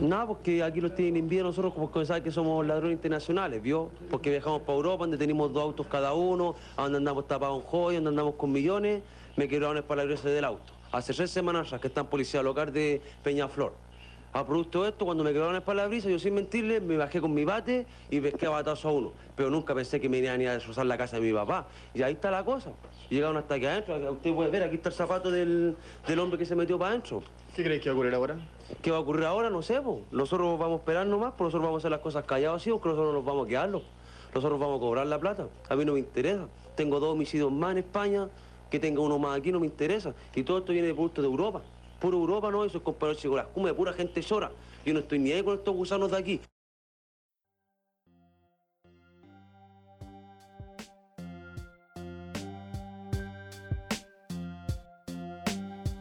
Nada, porque aquí los tienen envidia nosotros porque saben que somos ladrones internacionales, ¿vio? Porque viajamos para Europa, donde tenemos dos autos cada uno, a donde andamos tapados en joyas, donde andamos con millones, me quedaron para la del auto. Hace tres semanas que está en policía local de Peñaflor. A producto de esto, cuando me quedaron el brisa, yo sin mentirle, me bajé con mi bate y pesqué a batazo a uno. Pero nunca pensé que me irían a destrozar la casa de mi papá. Y ahí está la cosa. Llegaron hasta aquí adentro. Usted puede ver, aquí está el zapato del, del hombre que se metió para adentro. ¿Qué crees que va a ocurrir ahora? ¿Qué va a ocurrir ahora? No sé, pues. Nosotros vamos a esperar nomás, pues nosotros vamos a hacer las cosas callados así, porque nosotros nos vamos a quedarlo. Nosotros vamos a cobrar la plata. A mí no me interesa. Tengo dos homicidios más en España, que tenga uno más aquí no me interesa. Y todo esto viene de producto de Europa. Puro Europa, no, eso es Chicolás. Como de pura gente llora. Yo no estoy ni ahí con estos gusanos de aquí.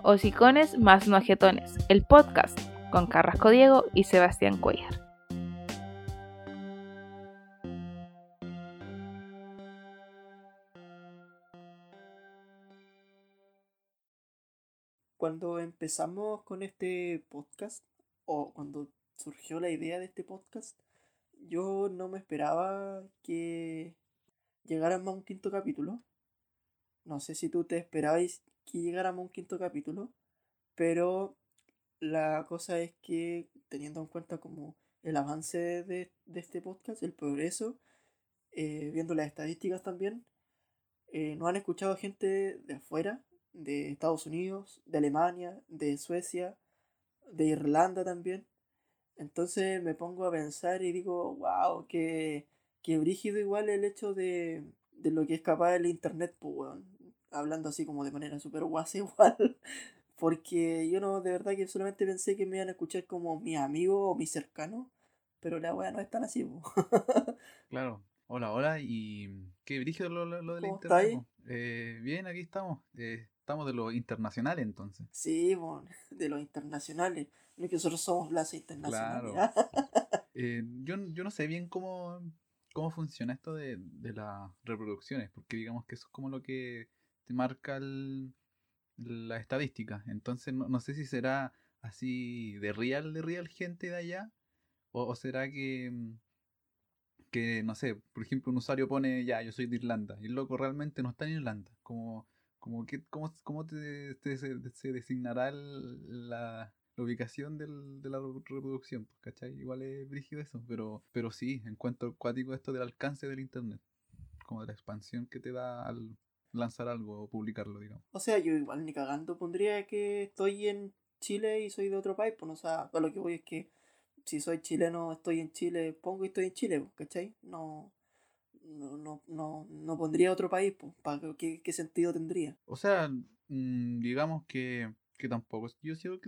Hocicones más nojetones, el podcast con Carrasco Diego y Sebastián Cuellar. Cuando empezamos con este podcast, o cuando surgió la idea de este podcast, yo no me esperaba que llegáramos a un quinto capítulo. No sé si tú te esperabas que llegáramos a un quinto capítulo, pero la cosa es que teniendo en cuenta como el avance de, este podcast, el progreso, eh, viendo las estadísticas también, eh, nos han escuchado gente de afuera, de Estados Unidos, de Alemania, de Suecia, de Irlanda también. Entonces me pongo a pensar y digo, wow, que, que brígido igual el hecho de, de lo que es capaz el internet, pues, hablando así como de manera súper guasa igual. Porque yo no, de verdad que solamente pensé que me iban a escuchar como mis amigos o mis cercanos, pero la weá no es tan así. claro, hola, hola, y qué brígido lo, lo, del internet. Eh, bien, aquí estamos. Eh, Estamos de los internacionales entonces. Sí, bueno, de los internacionales. No es que nosotros somos las internacionales. Claro. Eh, yo, yo no sé bien cómo, cómo funciona esto de, de las reproducciones, porque digamos que eso es como lo que te marca la estadística. Entonces no, no, sé si será así de real, de real gente de allá, o, o será que, que, no sé, por ejemplo, un usuario pone, ya, yo soy de Irlanda, y el loco realmente no está en Irlanda, como como que, ¿Cómo, cómo te, se, designará la, ubicación del, de la reproducción? Pues, ¿Cachai? Igual es brígido eso, pero, pero sí, encuentro cuático esto del alcance del Internet, como de la expansión que te da al lanzar algo o publicarlo, digamos. O sea, yo igual ni cagando pondría que estoy en Chile y soy de otro país, pues, o sea, lo que voy es que si soy chileno, estoy en Chile, pongo y estoy en Chile, pues, ¿cachai? No, no, no, no, no pondría otro país, pues, ¿para qué, qué, sentido tendría? O sea, mm, digamos que, que tampoco. Yo siento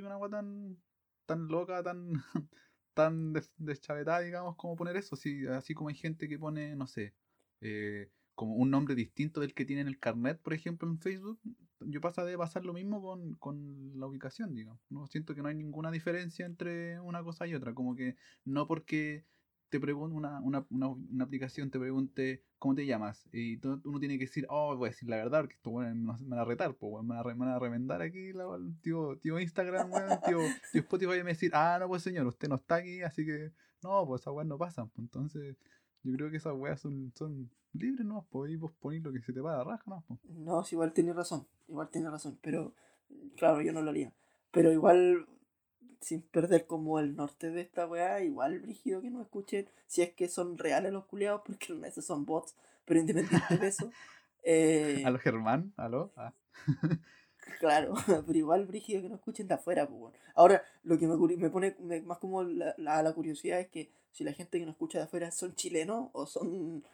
que una agua tan, tan loca, tan, tan deschavetada, digamos, como poner eso. Así, así como hay gente que pone, no sé, eh, como un nombre distinto del que tiene en el carnet, por ejemplo, en Facebook, yo pasa de pasar lo mismo con, con la ubicación, digamos. No siento que no hay ninguna diferencia entre una cosa y otra. Como que no porque te pregunto, una, una, una, aplicación te pregunte cómo te llamas, y uno tiene que decir, oh, voy a decir la verdad, porque esto bueno, me van a retar, pues, me, van a, remendar aquí, la, tío, tío Instagram, tío, tío Spotify, me decir, ah, no, pues señor, usted no está aquí, así que, no, pues esas weas no pasan, pues, entonces, yo creo que esas weas son, son libres, ¿no? Podéis vos poner lo que se te va a raja, ¿no? No, igual tiene razón, igual tiene razón, pero, claro, yo no lo haría. Pero igual sin perder como el norte de esta weá, igual brígido que no escuchen, si es que son reales los culiados, porque esos son bots, pero independiente de eso. Eh, ¿A Germán? ¿Aló? Ah. claro, pero igual brígido que no escuchen de afuera, pues bueno. Ahora, lo que me, me pone más como la, la, curiosidad es que si la gente que nos escucha de afuera son chilenos o son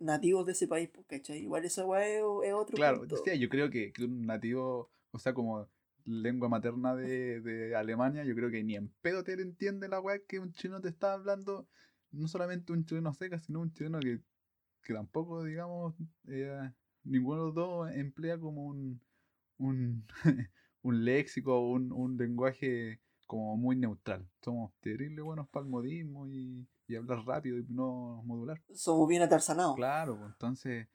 nativos de ese país, pues, ¿cachai? Igual esa weá es, otro Claro, yo creo que, que un nativo, o sea, como lengua materna de, de, Alemania, yo creo que ni en pedo te entiende la weá que un chileno te está hablando, no solamente un chileno seca, sino un chileno que, que tampoco, digamos, eh, ninguno de los dos emplea como un, un, un léxico un, un lenguaje como muy neutral. Somos terribles buenos para el modismo y, y hablar rápido y no modular. Somos bien atarzanados. Claro, pues, entonces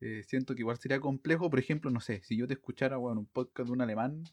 eh, siento que igual sería complejo, por ejemplo, no sé, si yo te escuchara bueno, un podcast de un alemán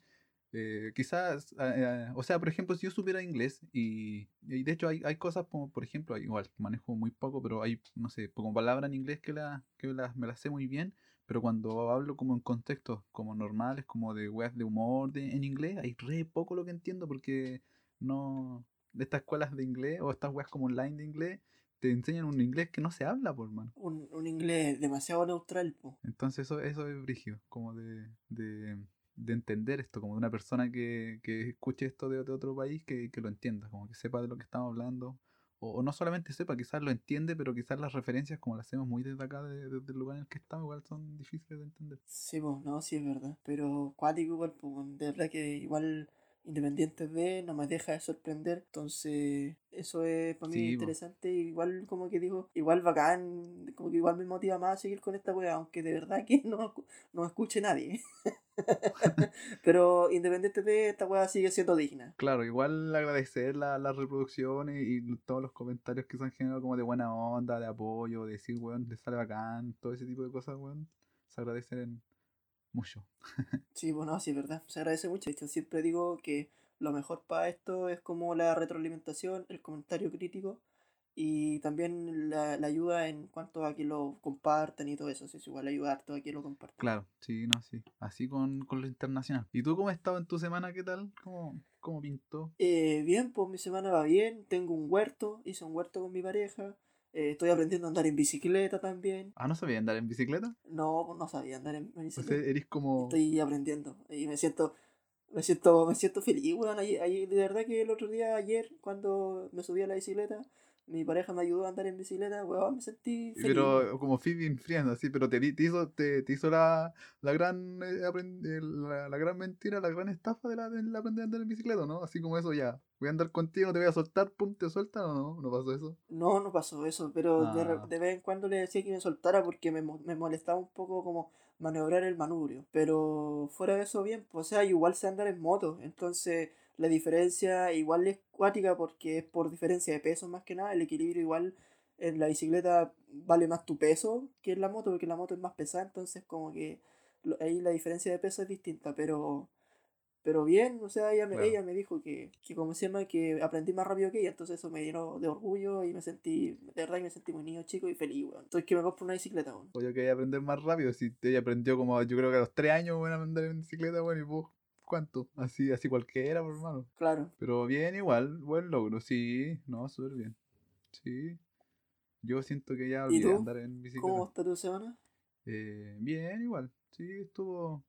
Eh, quizás, eh, o sea, por ejemplo, si yo supiera inglés y, y de hecho hay, hay cosas como, por ejemplo, igual manejo muy poco, pero hay, no sé, como palabras en inglés que, la, que las, me las sé muy bien, pero cuando hablo como en contextos como normales, como de weas de humor de, en inglés, hay re poco lo que entiendo porque no, de estas escuelas de inglés o estas weas como online de inglés, te enseñan un inglés que no se habla, por mano. Un, un inglés demasiado neutral, po. Entonces eso, eso es brígido, como de, de, de entender esto, como de una persona que, que escuche esto de, de otro país, que, que lo entienda, como que sepa de lo que estamos hablando. O, o no solamente sepa, quizás lo entiende, pero quizás las referencias, como las hacemos muy desde acá, de- desde el lugar en el que estamos, igual son difíciles de entender. Sí, pues, no, sí es verdad. Pero cuático igual, pues, de verdad que igual Independiente de no me deja de sorprender. Entonces, eso es para mí Sí, po. interesante. Igual, como que digo, igual bacán, como que igual me motiva más a seguir con esta wea, aunque de verdad que no, no escuche nadie. Pero independiente de esta wea sigue siendo digna. Claro, igual agradecer la- las reproducciones y todos los comentarios que se han generado como de buena onda, de apoyo, de decir, weón, te sale bacán, todo ese tipo de cosas, weón, se agradecen mucho. Sí, bueno, sí, es verdad. Se agradece mucho. Hecho, siempre digo que lo mejor para esto es como la retroalimentación, el comentario crítico y también la, la ayuda en cuanto a que lo compartan y todo eso. Sí, es igual ayudar a que lo compartan. Claro, sí, no, sí. Así con, con lo internacional. ¿Y tú cómo has estado en tu semana? ¿Qué tal? ¿Cómo, cómo pintó? Eh, bien, pues mi semana va bien. Tengo un huerto, hice un huerto con mi pareja. eh, estoy aprendiendo a andar en bicicleta también. Ah, ¿no sabía andar en bicicleta? No, pues no sabía andar en O bicicleta. sea, eres como... Estoy aprendiendo y me siento, me siento, me siento feliz, weón. Ayer- de verdad que el otro día, ayer, cuando me subí a la bicicleta, mi pareja me ayudó a andar en bicicleta, weón, me sentí feliz. Pero como Phoebe enfriando, así, pero te, hizo, te, te hizo la, la gran eh, aprend- eh, la, la gran mentira, la gran estafa de la, del aprender a andar en bicicleta, ¿no? Así como eso ya, voy a andar contigo, te voy a soltar, pum, te sueltan o no, no pasó eso. No, no pasó eso, pero de, Ah. de vez en cuando le decía que me soltara porque me, mo- me molestaba un poco como maniobrar el manubrio. Pero fuera de eso, bien, pues, o sea, igual sé andar en moto, entonces la diferencia igual es cuática porque es por diferencia de peso más que nada, el equilibrio igual en la bicicleta vale más tu peso que en la moto porque la moto es más pesada, entonces como que ahí la diferencia de peso es distinta, pero... Pero bien, o sea, ella me, ella me dijo que, que como se llama, que aprendí más rápido que ella, entonces eso me llenó de orgullo y me sentí, de verdad que me sentí muy niño chico y feliz, weón. Entonces que me compro una bicicleta, weón. O yo quería aprender más rápido, si ella aprendió como, yo creo que a los 3 años, bueno, a andar en bicicleta, bueno, y vos, ¿cuánto? Así, así cualquiera, por hermano. Claro. Pero bien igual, buen logro, sí, no, súper bien. Sí. Yo siento que ya ¿Y olvidé andar en bicicleta. ¿Cómo está tu semana? Eh, bien, igual. Sí, estuvo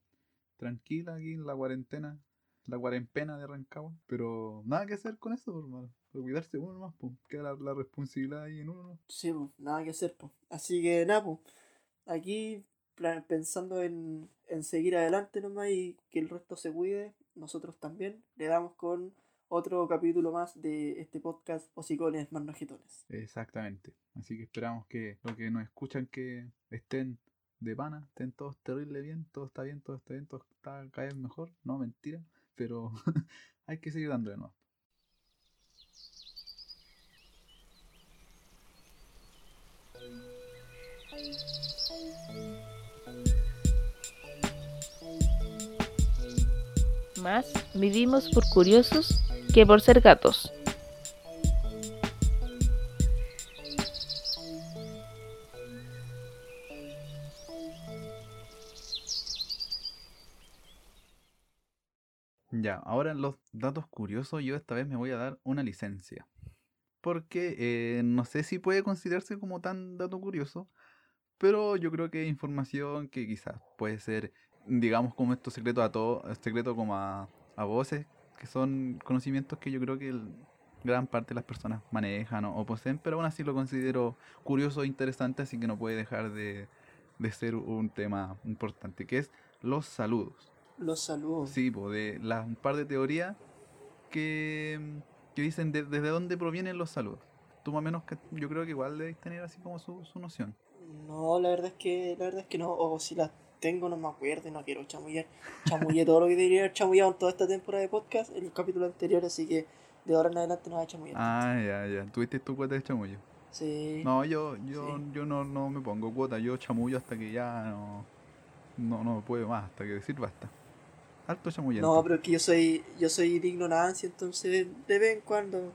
tranquila aquí en la cuarentena, la cuarentena de Rancagua. Pero nada que hacer con eso, por hermano. Cuidarse uno más, pues. Queda la, la responsabilidad ahí en uno. ¿no? Sí, pues, nada que hacer, pues. Así que nada, pues. Aquí pensando en, en seguir adelante nomás y que el resto se cuide, nosotros también le damos con otro capítulo más de este podcast Hocicones más nojetones. Exactamente. Así que esperamos que los que nos escuchan que estén de pana, estén todos terrible bien, todo está bien, todo está bien, todo está cada vez mejor. No, mentira. Pero hay que seguir dándole nuevo. Más vivimos por curiosos que por ser gatos. Ya, ahora los datos curiosos, yo esta vez me voy a dar una licencia. Porque eh, no sé si puede considerarse como tan dato curioso, pero yo creo que información que quizás puede ser, digamos, como esto secreto a todo, secreto como a, a voces, que son conocimientos que yo creo que el- gran parte de las personas manejan o, o poseen, pero aún así lo considero curioso e interesante, así que no puede dejar de, de ser un tema importante, que es los saludos. Los saludos. Sí, po, de la, un par de teorías que, que dicen de- desde dónde provienen los saludos. Tú más o menos, que yo creo que igual debes tener así como su, su noción. No, la verdad es que, la verdad es que no, o si las tengo no me acuerdo y no quiero chamullar. Chamullé todo lo que debería haber chamullado en toda esta temporada de podcast, en el capítulo anterior, así que de ahora en adelante no voy a chamullar. Ah, ya, ya. Tuviste tu cuota de chamullo. Sí. No, yo, yo, Sí. yo no, no me pongo cuota, yo chamullo hasta que ya no, no, no puedo más, hasta que decir basta. Harto chamullante. No, pero es que yo soy, yo soy de ignorancia, entonces de vez en cuando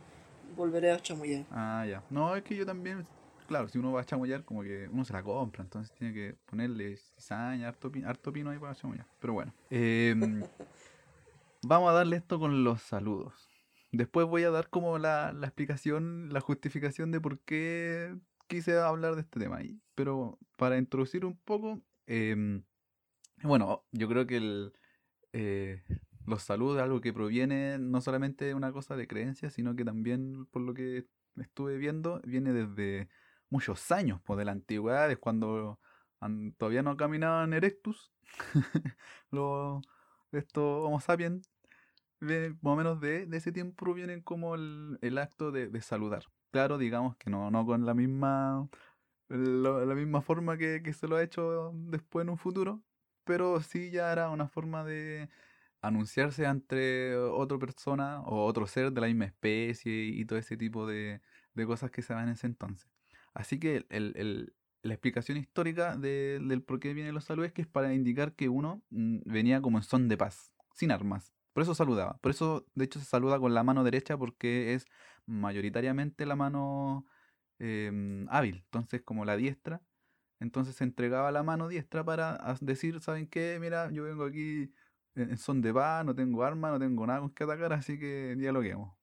volveré a chamullar. Ah, ya. No, es que yo también, claro, si uno va a chamullar, como que uno se la compra, entonces tiene que ponerle cizaña, harto, pi- harto pino ahí para chamullar. Pero bueno. em, vamos a darle esto con los saludos. Después voy a dar como la, la explicación, la justificación de por qué quise hablar de este tema. ahí. Pero para introducir un poco, em, bueno, yo creo que el, eh, los saludos es algo que proviene no solamente de una cosa de creencia, sino que también, por lo que estuve viendo, viene desde muchos años, pues de la antigüedad, es cuando an- todavía no caminaban erectus, los, estos Homo sapiens, viene- más o menos de, de ese tiempo provienen como el, el acto de, de saludar. Claro, digamos que no, no con la misma, la misma forma que, que se lo ha hecho después en un futuro, pero sí ya era una forma de anunciarse ante otra persona o otro ser de la misma especie y todo ese tipo de, de cosas que se dan en ese entonces. Así que el- el- la explicación histórica de- del por qué vienen los saludos es que es para indicar que uno mm, venía como en son de paz, sin armas. Por eso saludaba. Por eso, de hecho, se saluda con la mano derecha porque es mayoritariamente la mano em, hábil. Entonces, como la diestra, entonces se entregaba la mano diestra para decir, ¿saben qué? Mira, yo vengo aquí en son de paz, no tengo arma, no tengo nada con que atacar, así que dialoguemos.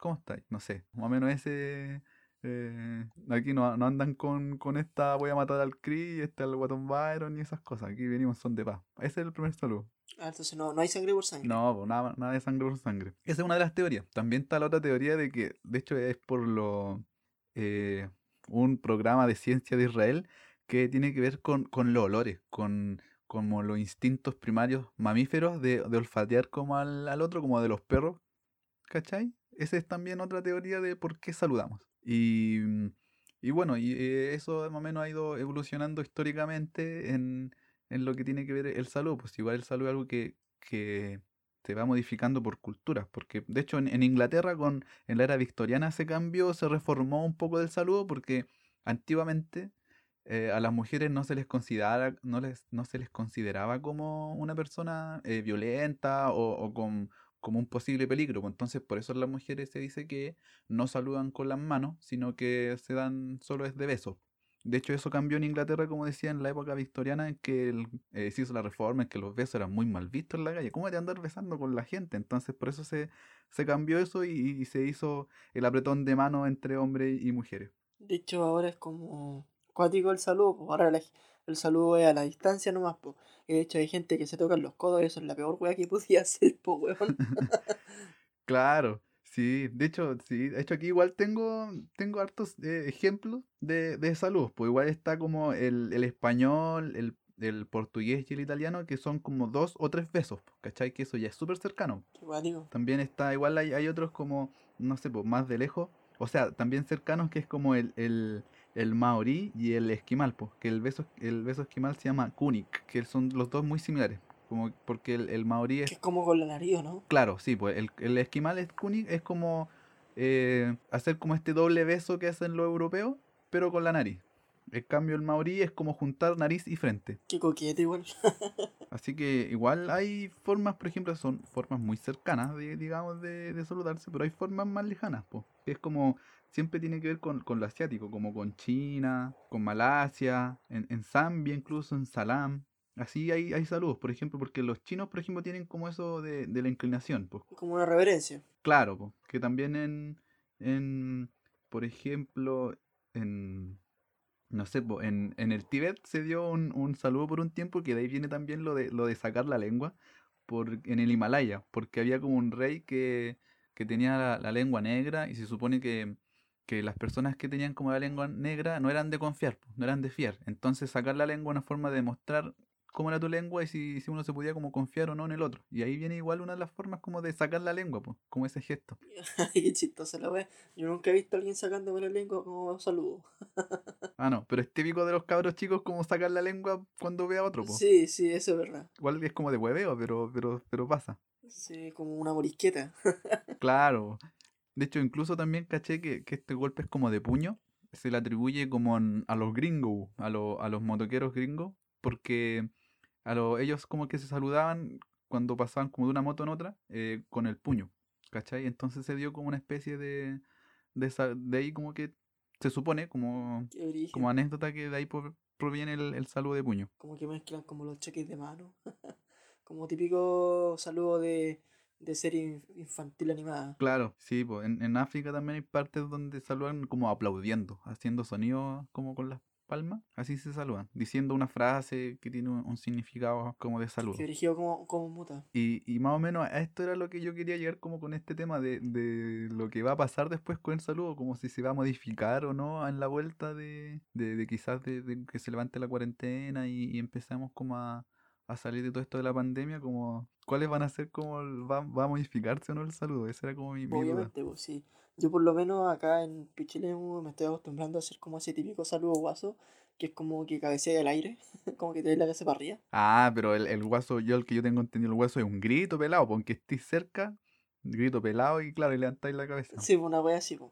¿Cómo estáis? No sé, más o menos ese... eh, aquí no, no andan con, con esta voy a matar al Cree, este al Guatón Byron y esas cosas. Aquí venimos en son de paz. Ese es el primer saludo. Ah, entonces no, no hay sangre por sangre. No, nada, nada de sangre por sangre. Esa es una de las teorías. También está la otra teoría de que, de hecho, es por lo eh, un programa de ciencia de Israel que tiene que ver con, con los olores, con como los instintos primarios mamíferos de, de olfatear como al, al otro, como de los perros. ¿Cachai? Esa es también otra teoría de por qué saludamos. Y, y bueno, y eh, eso más o menos ha ido evolucionando históricamente en, en lo que tiene que ver el saludo. Pues igual el saludo es algo que, que se va modificando por culturas. Porque de hecho en, Inglaterra con, en la era victoriana se cambió, se reformó un poco del saludo porque antiguamente eh, a las mujeres no se les consideraba, no les, no se les consideraba como una persona eh, violenta o con, como un posible peligro. pues Entonces, por eso las mujeres se dice que no saludan con las manos, sino que se dan solo es de besos. De hecho, eso cambió en Inglaterra, como decía, en la época victoriana, en que eh, se hizo la reforma, en que los besos eran muy mal vistos en la calle. ¿Cómo te andar besando con la gente? Entonces, por eso se, se cambió eso y, y se hizo el apretón de mano entre hombres y mujeres. De hecho, ahora es como cuático el saludo, pues ahora la- el saludo es a la distancia nomás, pues. Y de hecho hay gente que se tocan los codos, eso es la peor weá que podía hacer, pues weón. Claro, sí, de hecho, sí, de hecho aquí igual tengo, tengo hartos eh, ejemplos de, de saludos, pues igual está como el, el español, el, el portugués y el italiano, que son como dos o tres besos, ¿cachai? Que eso ya es súper cercano. Cuático. También está, igual hay, hay otros como, no sé, pues más de lejos, o sea, también cercanos, que es como el, el, el maorí y el esquimal, pues, que el beso, el beso esquimal se llama kunik, que son los dos muy similares, como porque el, el maorí es Que es como con la nariz, ¿o ¿no? Claro, sí, pues el, el esquimal es, kunik es como eh, hacer como este doble beso que hacen los europeos, pero con la nariz. En cambio, el maorí es como juntar nariz y frente. Qué coquete igual. Así que igual hay formas, por ejemplo, son formas muy cercanas, de, digamos, de, de saludarse, pero hay formas más lejanas, pues. Es como, siempre tiene que ver con, con lo asiático, como con China, con Malasia, en, en Zambia incluso, en Salam. Así hay, hay saludos, por ejemplo, porque los chinos, por ejemplo, tienen como eso de, de la inclinación, pues. Como una reverencia. Claro, po, que también en, en, por ejemplo, en, no sé, en, en el Tíbet se dio un, un saludo por un tiempo, que de ahí viene también lo de, lo de sacar la lengua, por, en el Himalaya, porque había como un rey que, que tenía la, lengua negra y se supone que, que las personas que tenían como la lengua negra no eran de confiar, no eran de fiar. Entonces sacar la lengua es una forma de demostrar cómo era tu lengua y si, si uno se podía como confiar o no en el otro. Y ahí viene igual una de las formas como de sacar la lengua, pues, como ese gesto. Ay, qué chistosa la wea. Yo nunca he visto a alguien sacándome la lengua como saludo. Ah, no, pero es típico de los cabros chicos como sacar la lengua cuando ve a otro, pues. Sí, sí, eso es verdad. Igual es como de hueveo, pero, pero, pero pasa. Sí, como una morisqueta. Claro. De hecho, incluso también caché que, que este golpe es como de puño. Se le atribuye como a los gringos, a, lo- a los motoqueros gringos, porque a lo- ellos como que se saludaban cuando pasaban como de una moto en otra eh, con el puño, ¿cachai? Entonces se dio como una especie de, de, de ahí como que se supone como, como anécdota que de ahí por- proviene el, el saludo de puño. Como que mezclan como los choques de mano. como típico saludo de, de serie inf- infantil animada. Claro, sí, pues en, en África también hay partes donde saludan como aplaudiendo, haciendo sonidos como con las palmas, así se saludan, diciendo una frase que tiene un, un significado como de saludo. Que dirigido como, como muta. Y, y más o menos a esto era lo que yo quería llegar como con este tema de, de lo que va a pasar después con el saludo, como si se va a modificar o no en la vuelta de, de, de quizás de, de que se levante la cuarentena y, y empezamos como a, a salir de todo esto de la pandemia, como cuáles van a ser como el- va, va a modificarse o no el saludo, esa era como mi, mi duda. Obviamente, pues sí. Yo por lo menos acá en Pichilemu me estoy acostumbrando a hacer como ese típico saludo guaso, que es como que cabecea el aire, como que te la cabeza para arriba. Ah, pero el, el guaso, yo el que yo tengo entendido el guaso es un grito pelado, porque estés cerca, grito pelado y claro, y levantáis la cabeza. Sí, pues una wea así, pues.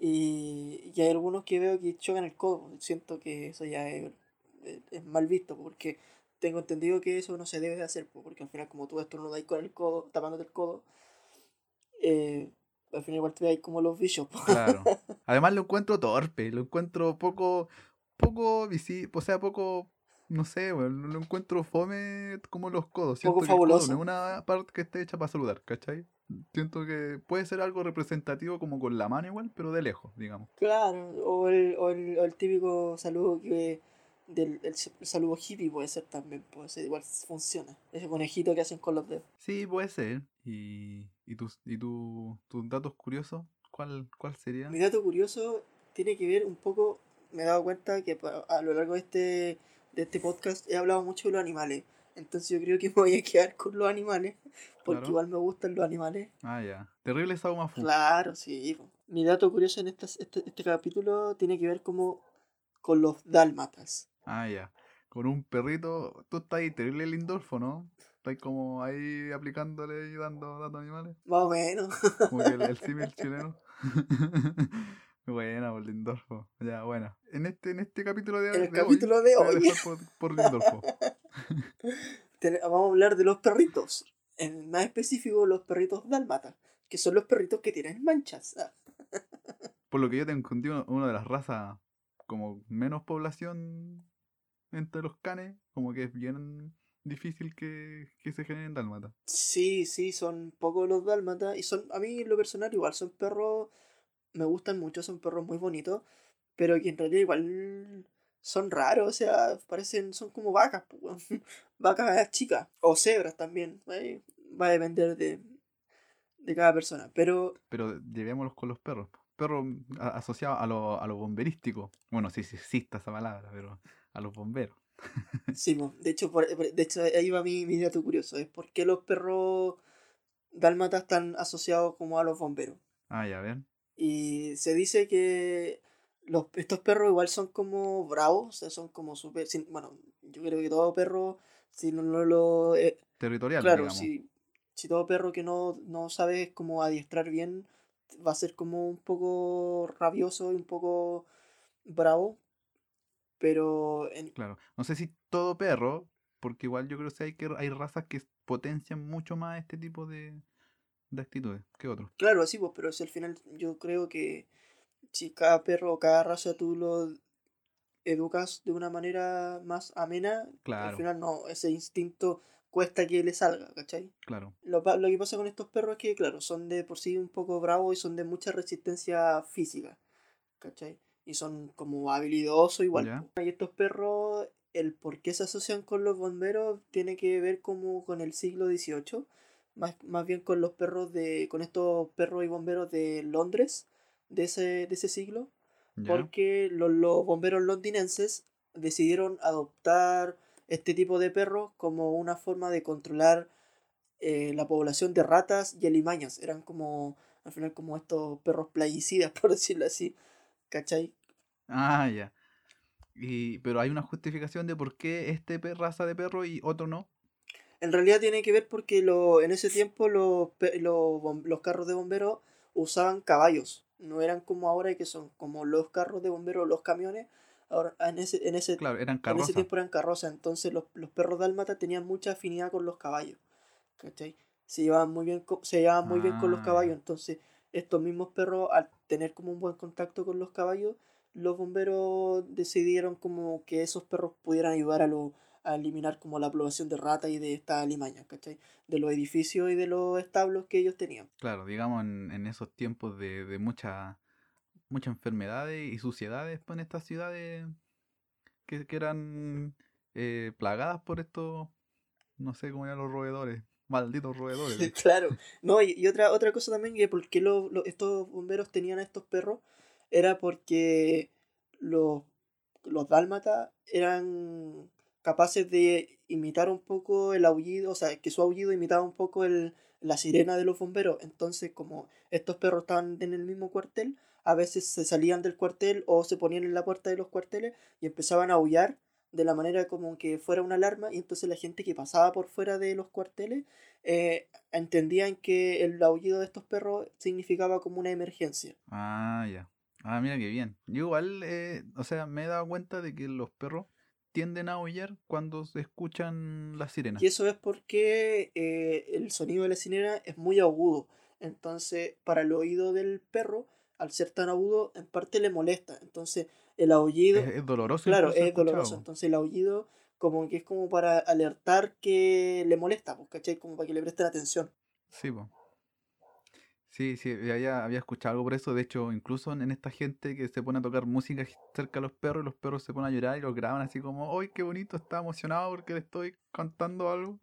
Y, y hay algunos que veo que chocan el codo. Siento que eso ya es, es- es mal visto, porque tengo entendido que eso no se debe de hacer, porque al final como tú estornudas con el codo, tapándote el codo, eh, al final igual te veis como los bichos. Claro. Además lo encuentro torpe, lo encuentro poco, poco visible, o sea, poco, no sé, weón, lo encuentro fome como los codos. Siento Poco que no fabuloso. es una parte que esté hecha para saludar, ¿cachai? Siento que puede ser algo representativo como con la mano igual, pero de lejos, digamos. Claro, o el, o el, o el típico saludo que del el, saludo hippie puede ser también, puede ser, igual funciona. Ese conejito que hacen con los dedos. Sí, puede ser. ¿Y, y, tus, y tu- tus datos curiosos? ¿Cuál, cuál sería? Mi dato curioso tiene que ver un poco, me he dado cuenta que a lo largo de este, de este podcast he hablado mucho de los animales. Entonces yo creo que me voy a quedar con los animales, porque Claro. igual me gustan los animales. Ah, ya. Terrible Saumafu. Claro, sí. Mi dato curioso en estas- este, este capítulo tiene que ver como con los dálmatas. Ah, ya. Con un perrito, tú estás ahí, terrible Lindorfo, ¿no? Estás como ahí aplicándole y dando datos animales. Más o menos. Como que el, el símil chileno. Buena, por Lindorfo. Ya, bueno. En este, en este capítulo de, En el de hoy, capítulo de te hoy. por, por Lindorfo. Vamos a hablar de los perritos. En más específico, los perritos dálmatas, que son los perritos que tienen manchas. Por lo que yo tengo entendido, una de las razas como menos población entre los canes, como que es bien difícil que, que se generen dálmatas. Sí, sí, son pocos los dálmatas. Y son, a mí lo personal, igual son perros, me gustan mucho, son perros muy bonitos, pero que en realidad igual son raros, o sea, parecen, son como vacas, vacas chicas, o cebras también, ahí va a depender de, de cada persona, pero Pero llevémoslos con los perros. Perros a- asociados a lo, a lo bomberístico. Bueno, sí, sí existe esa palabra, pero a los bomberos. sí, de hecho, por- de hecho ahí va mi, mi dato curioso, es por qué los perros dálmatas están asociados como a los bomberos. Ah, ya, a ver. Y se dice que los, estos perros igual son como bravos, o sea, son como súper... sin- Bueno, yo creo que todo perro, si no, no lo... eh, Territorial, claro, digamos. si, si todo perro que no, no sabe cómo adiestrar bien, va a ser como un poco rabioso y un poco bravo. Pero en, Claro. No sé si todo perro, porque igual yo creo que hay, que hay razas que potencian mucho más este tipo de, de actitudes que otros. Claro, así pues, pero si al final yo creo que si cada perro o cada raza tú lo educas de una manera más amena, al Claro. final no, ese instinto cuesta que le salga, ¿cachai? Claro. Lo, lo que pasa con estos perros es que, claro, son de por sí un poco bravos y son de mucha resistencia física, ¿cachai? Y son como habilidosos igual. Y estos perros, el por qué se asocian con los bomberos tiene que ver como con el siglo XVIII, más, más bien con los perros de, con estos perros y bomberos de Londres, de ese, de ese siglo, porque los, los bomberos londinenses decidieron adoptar este tipo de perros como una forma de controlar eh, la población de ratas y alimañas. Eran como, al final, como estos perros plaguicidas, por decirlo así. ¿Cachai? Ah, ya. Y, pero hay una justificación de por qué este pe- raza de perro y otro no. En realidad tiene que ver porque lo, en ese tiempo los, los, carros de bomberos usaban caballos. No eran como ahora que son como los carros de bomberos, los camiones. Ahora, en ese, en ese, Claro, eran en ese tiempo eran carrozas. Entonces los, los perros dálmatas tenían mucha afinidad con los caballos. ¿cachai? Se llevaban muy bien, se llevaban muy bien con los Ah, caballos, entonces estos mismos perros, al tener como un buen contacto con los caballos, los bomberos decidieron como que esos perros pudieran ayudar a, lo- a eliminar como la población de ratas y de estas alimañas, ¿cachai? De los edificios y de los establos que ellos tenían. Claro, digamos en, esos tiempos de, de mucha, muchas enfermedades y suciedades pues, en estas ciudades que, que eran eh, plagadas por estos, no sé cómo llaman los roedores, malditos roedores. Claro, no, y, y otra, otra cosa también que por qué lo- lo- estos bomberos tenían a estos perros era porque los, los dálmatas eran capaces de imitar un poco el aullido, o sea, que su aullido imitaba un poco el, la sirena de los bomberos. Entonces, como estos perros estaban en el mismo cuartel, a veces se salían del cuartel o se ponían en la puerta de los cuarteles y empezaban a aullar de la manera como que fuera una alarma y entonces la gente que pasaba por fuera de los cuarteles eh, entendían que el aullido de estos perros significaba como una emergencia. Ah, ya. Ah, mira qué bien. Yo igual, eh, o sea, me he dado cuenta de que los perros tienden a aullar cuando se escuchan las sirenas. Y eso es porque eh, el sonido de la sirena es muy agudo. Entonces, para el oído del perro, al ser tan agudo, en parte le molesta. Entonces, el aullido, Es, es doloroso. claro, es doloroso. Entonces, el aullido como que es como para alertar que le molesta, pues, ¿cachai? Como para que le presten atención. Sí, po. Sí, sí, había, había escuchado algo por eso. De hecho, incluso en, esta gente que se pone a tocar música cerca de los perros y los perros se ponen a llorar y los graban así como, ¡ay, qué bonito! Está emocionado porque le estoy cantando algo.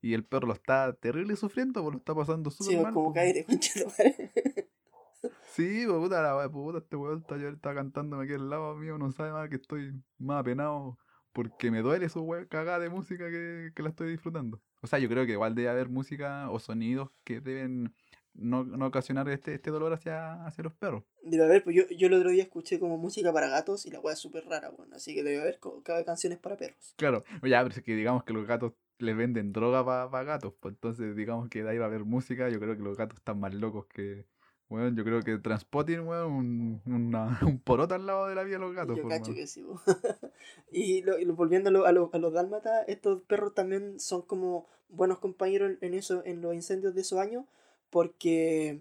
Y el perro lo está terrible sufriendo, pues lo está pasando Sí, súper pues, mal. como caer. Sí, pues, puta, la puta, este weón está, yo- está cantándome aquí al lado mío, no sabe más que estoy más apenado porque me duele su wea cagada de música que, que la estoy disfrutando. O sea, yo creo que igual debe haber música o sonidos que deben no, no ocasionar este, este dolor hacia, hacia los perros. Debe haber, pues yo, yo el otro día escuché como música para gatos y la weá es súper rara, bueno, así que debe haber cada canciones para perros. Claro, ya, pero es que digamos que los gatos les venden droga para gatos, pues entonces digamos que de ahí va a haber música, yo creo que los gatos están más locos que... Bueno, yo creo que Transpotting, weón, un, una- un poroto al lado de la vida de los gatos. Yo pues, cacho weón. que sí. y, lo- y lo- volviendo a, lo- a, lo- a los dálmatas, estos perros también son como buenos compañeros en, en eso, en los incendios de esos años, porque,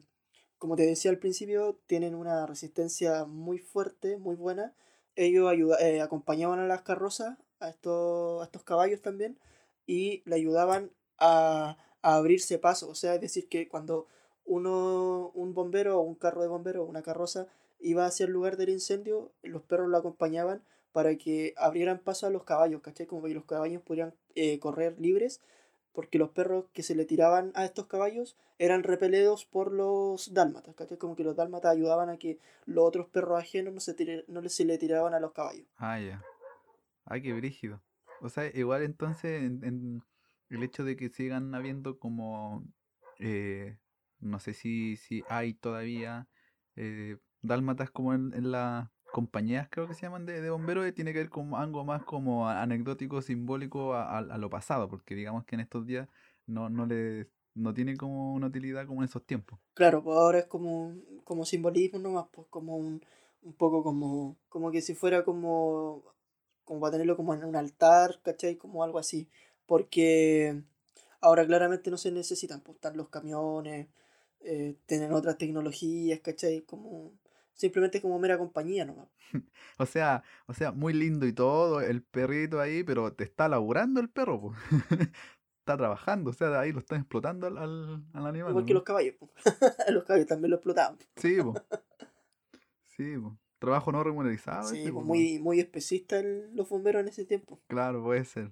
como te decía al principio, tienen una resistencia muy fuerte, muy buena. Ellos ayuda- eh, acompañaban a las carrozas, a estos, a estos caballos también, y le ayudaban a, a abrirse paso. O sea, es decir, que cuando uno, un bombero o un carro de bombero o una carroza iba hacia el lugar del incendio, los perros lo acompañaban para que abrieran paso a los caballos, ¿cachai? Como que los caballos pudieran eh, correr libres, porque los perros que se le tiraban a estos caballos eran repeledos por los dálmatas, ¿cachai? Como que los dálmatas ayudaban a que los otros perros ajenos no se, tire- no se le tiraban a los caballos. Ah, ya. Ay, qué brígido. O sea, igual entonces en, en el hecho de que sigan habiendo como, eh, no sé si, si hay todavía eh, dálmatas como en, en las compañías, creo que se llaman, de, de bomberos, eh, tiene que ver con algo más como anecdótico, simbólico a, a- a lo pasado, porque digamos que en estos días no, no le, no tiene como una utilidad como en esos tiempos. Claro, pues ahora es como, como simbolismo nomás, pues como un, un poco como, como que si fuera como, como para tenerlo como en un altar, ¿cachai? Como algo así. Porque ahora claramente no se necesitan, pues están los camiones, eh, tienen otras tecnologías, ¿cachai? Como, simplemente como mera compañía nomás. O sea, o sea, muy lindo y todo, el perrito ahí, pero te está laburando el perro, pues. Está trabajando, o sea, ahí lo están explotando al, al, al animal. Igual que ¿no? los caballos, los caballos también lo explotaban. Sí, pues. Sí, pues. Trabajo no remunerizado. Sí, ese, po, muy, muy especista el- los bomberos en ese tiempo. Claro, puede ser.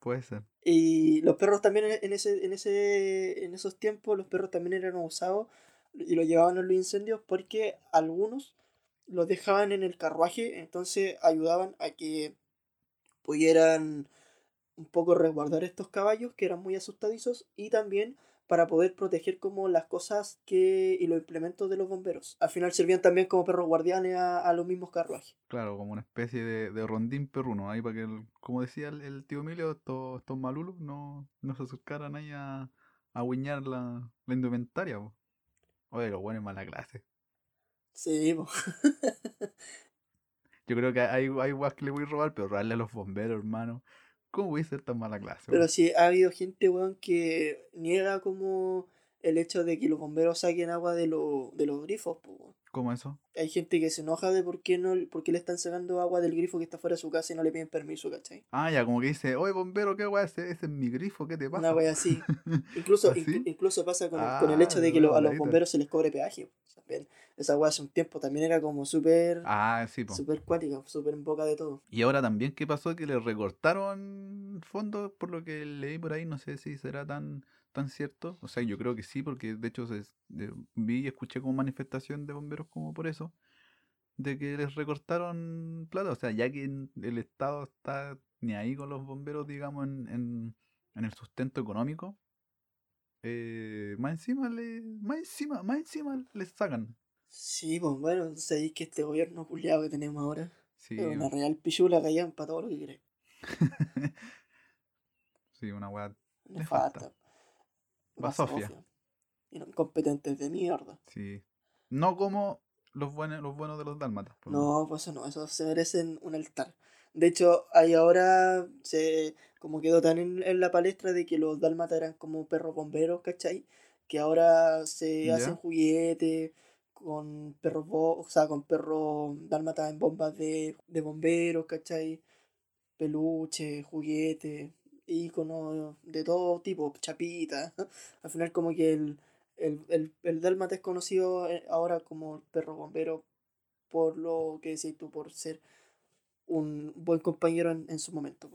Puede ser. Y los perros también en ese, en ese, en esos tiempos, los perros también eran usados y los llevaban a los incendios porque algunos los dejaban en el carruaje, entonces ayudaban a que pudieran un poco resguardar estos caballos que eran muy asustadizos y también para poder proteger como las cosas que y los implementos de los bomberos. Al final servían también como perros guardianes a, a los mismos carruajes. Claro, como una especie de, de rondín perruno. Ahí para que, el- como decía el, el tío Emilio, estos, estos malulos no, no se acercaran ahí a, a guiñar la, la indumentaria. po. Oye, los buenos mala clase. Sí, po. Yo creo que hay, hay guas que le voy a robar, pero robarle a los bomberos, hermano. ¿Cómo voy a ser tan mala clase? Pero sí, ha habido gente, weón, que niega como el hecho de que los bomberos saquen agua de, lo- de los grifos, po, weón. ¿Cómo eso? Hay gente que se enoja de por qué, no, por qué le están sacando agua del grifo que está fuera de su casa y no le piden permiso, ¿cachai? Ah, ya, como que dice, oye, bombero, ¿qué weá? Ese, ese es mi grifo, ¿qué te pasa? Una wea así. Incluso, ¿Así? inclu- incluso pasa con, el- con el hecho Ah, de que lo- a los bomberos se les cobre peaje. También, esa wea hace un tiempo también era como súper Ah, sí, súper cuática, súper en boca de todo. Y ahora también, ¿qué pasó? Que le recortaron fondos, por lo que leí por ahí, no sé si será tan, tan cierto. O sea, yo creo que sí, porque de hecho se, de- vi y escuché como manifestación de bomberos como por eso, de que les recortaron plata. O sea, ya que el Estado está ni ahí con los bomberos, digamos, en, en, en el sustento económico, eh, más encima le, más encima, más encima les sacan. Sí, pues bueno, sabéis que este gobierno culiado que tenemos ahora Sí, es una real pichula callan para todo lo que queráis. sí, una weá. Le Le Basofia. Sofia. Y no, incompetentes de mierda. Sí. No como los buenos, los buenos de los dálmatas. No, pues eso no, eso se merecen un altar. De hecho, ahí ahora se como quedó tan en, en la palestra de que los dálmatas eran como perros bomberos, ¿cachai? Que ahora se Ya. hacen juguetes con perros, bo- o sea, con perros dálmatas en bombas de, de bomberos, ¿cachai? Peluche, juguetes, íconos de todo tipo, chapitas. Al final como que el, el, el, el dálmata es conocido eh, ahora como el perro bombero por lo que decís tú, por ser un buen compañero en, en su momento.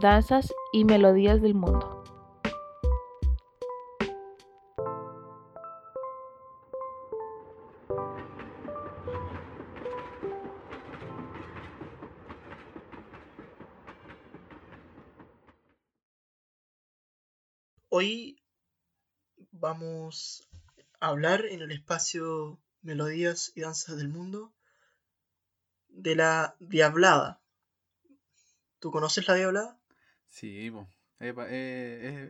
Danzas y melodías del mundo. Hoy vamos a hablar en el espacio Melodías y Danzas del Mundo de la Diablada. ¿Tú conoces la Diablada? Sí, he-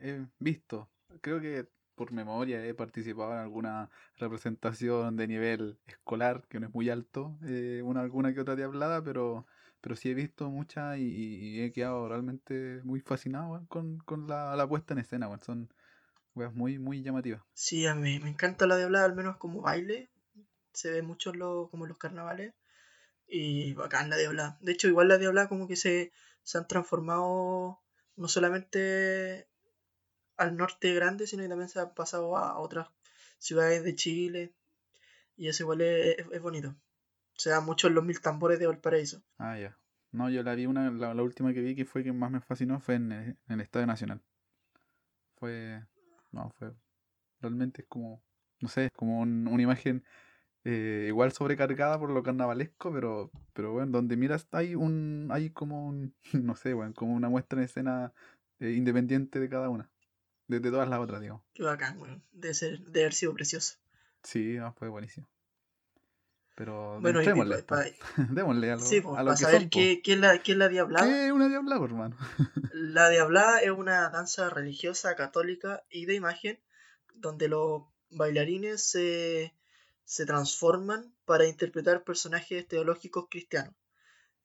he- he visto. Creo que por memoria he participado en alguna representación de nivel escolar, que no es muy alto, eh, una alguna que otra diablada, pero, pero sí he visto muchas y, he quedado realmente muy fascinado con, con la, la puesta en escena. Son muy, muy llamativas. Sí, a mí me encanta la Diablada, al menos como baile. Se ve mucho lo- como los carnavales. Y bacán la Diablada. De hecho, igual la Diablada como que se, se han transformado no solamente al norte grande, sino que también se han pasado a otras ciudades de Chile. Y eso igual es- es bonito. Se da mucho en los mil tambores de Valparaíso. Ah, ya. No, yo la vi una, la, la última que vi que fue que más me fascinó fue en, el- en el Estadio Nacional. Fue, no, fue, realmente es como, no sé, es como un- una imagen eh, igual sobrecargada por lo carnavalesco, pero, pero bueno, donde miras hay un, hay como un, no sé, bueno, como una muestra en escena eh, independiente de cada una, de, de todas las otras, digamos. Qué bacán, weón. Debe, ser, debe haber sido precioso. Sí, no, fue buenísimo. Pero Bueno, démosle, pa- démosle a lo, Sí, pues, a lo para que saber son, qué, qué es la, qué es la Diablada. ¿Qué es una diabla, po, hermano? La Diablada es una danza religiosa católica y de imagen donde los bailarines se, se transforman para interpretar personajes teológicos cristianos.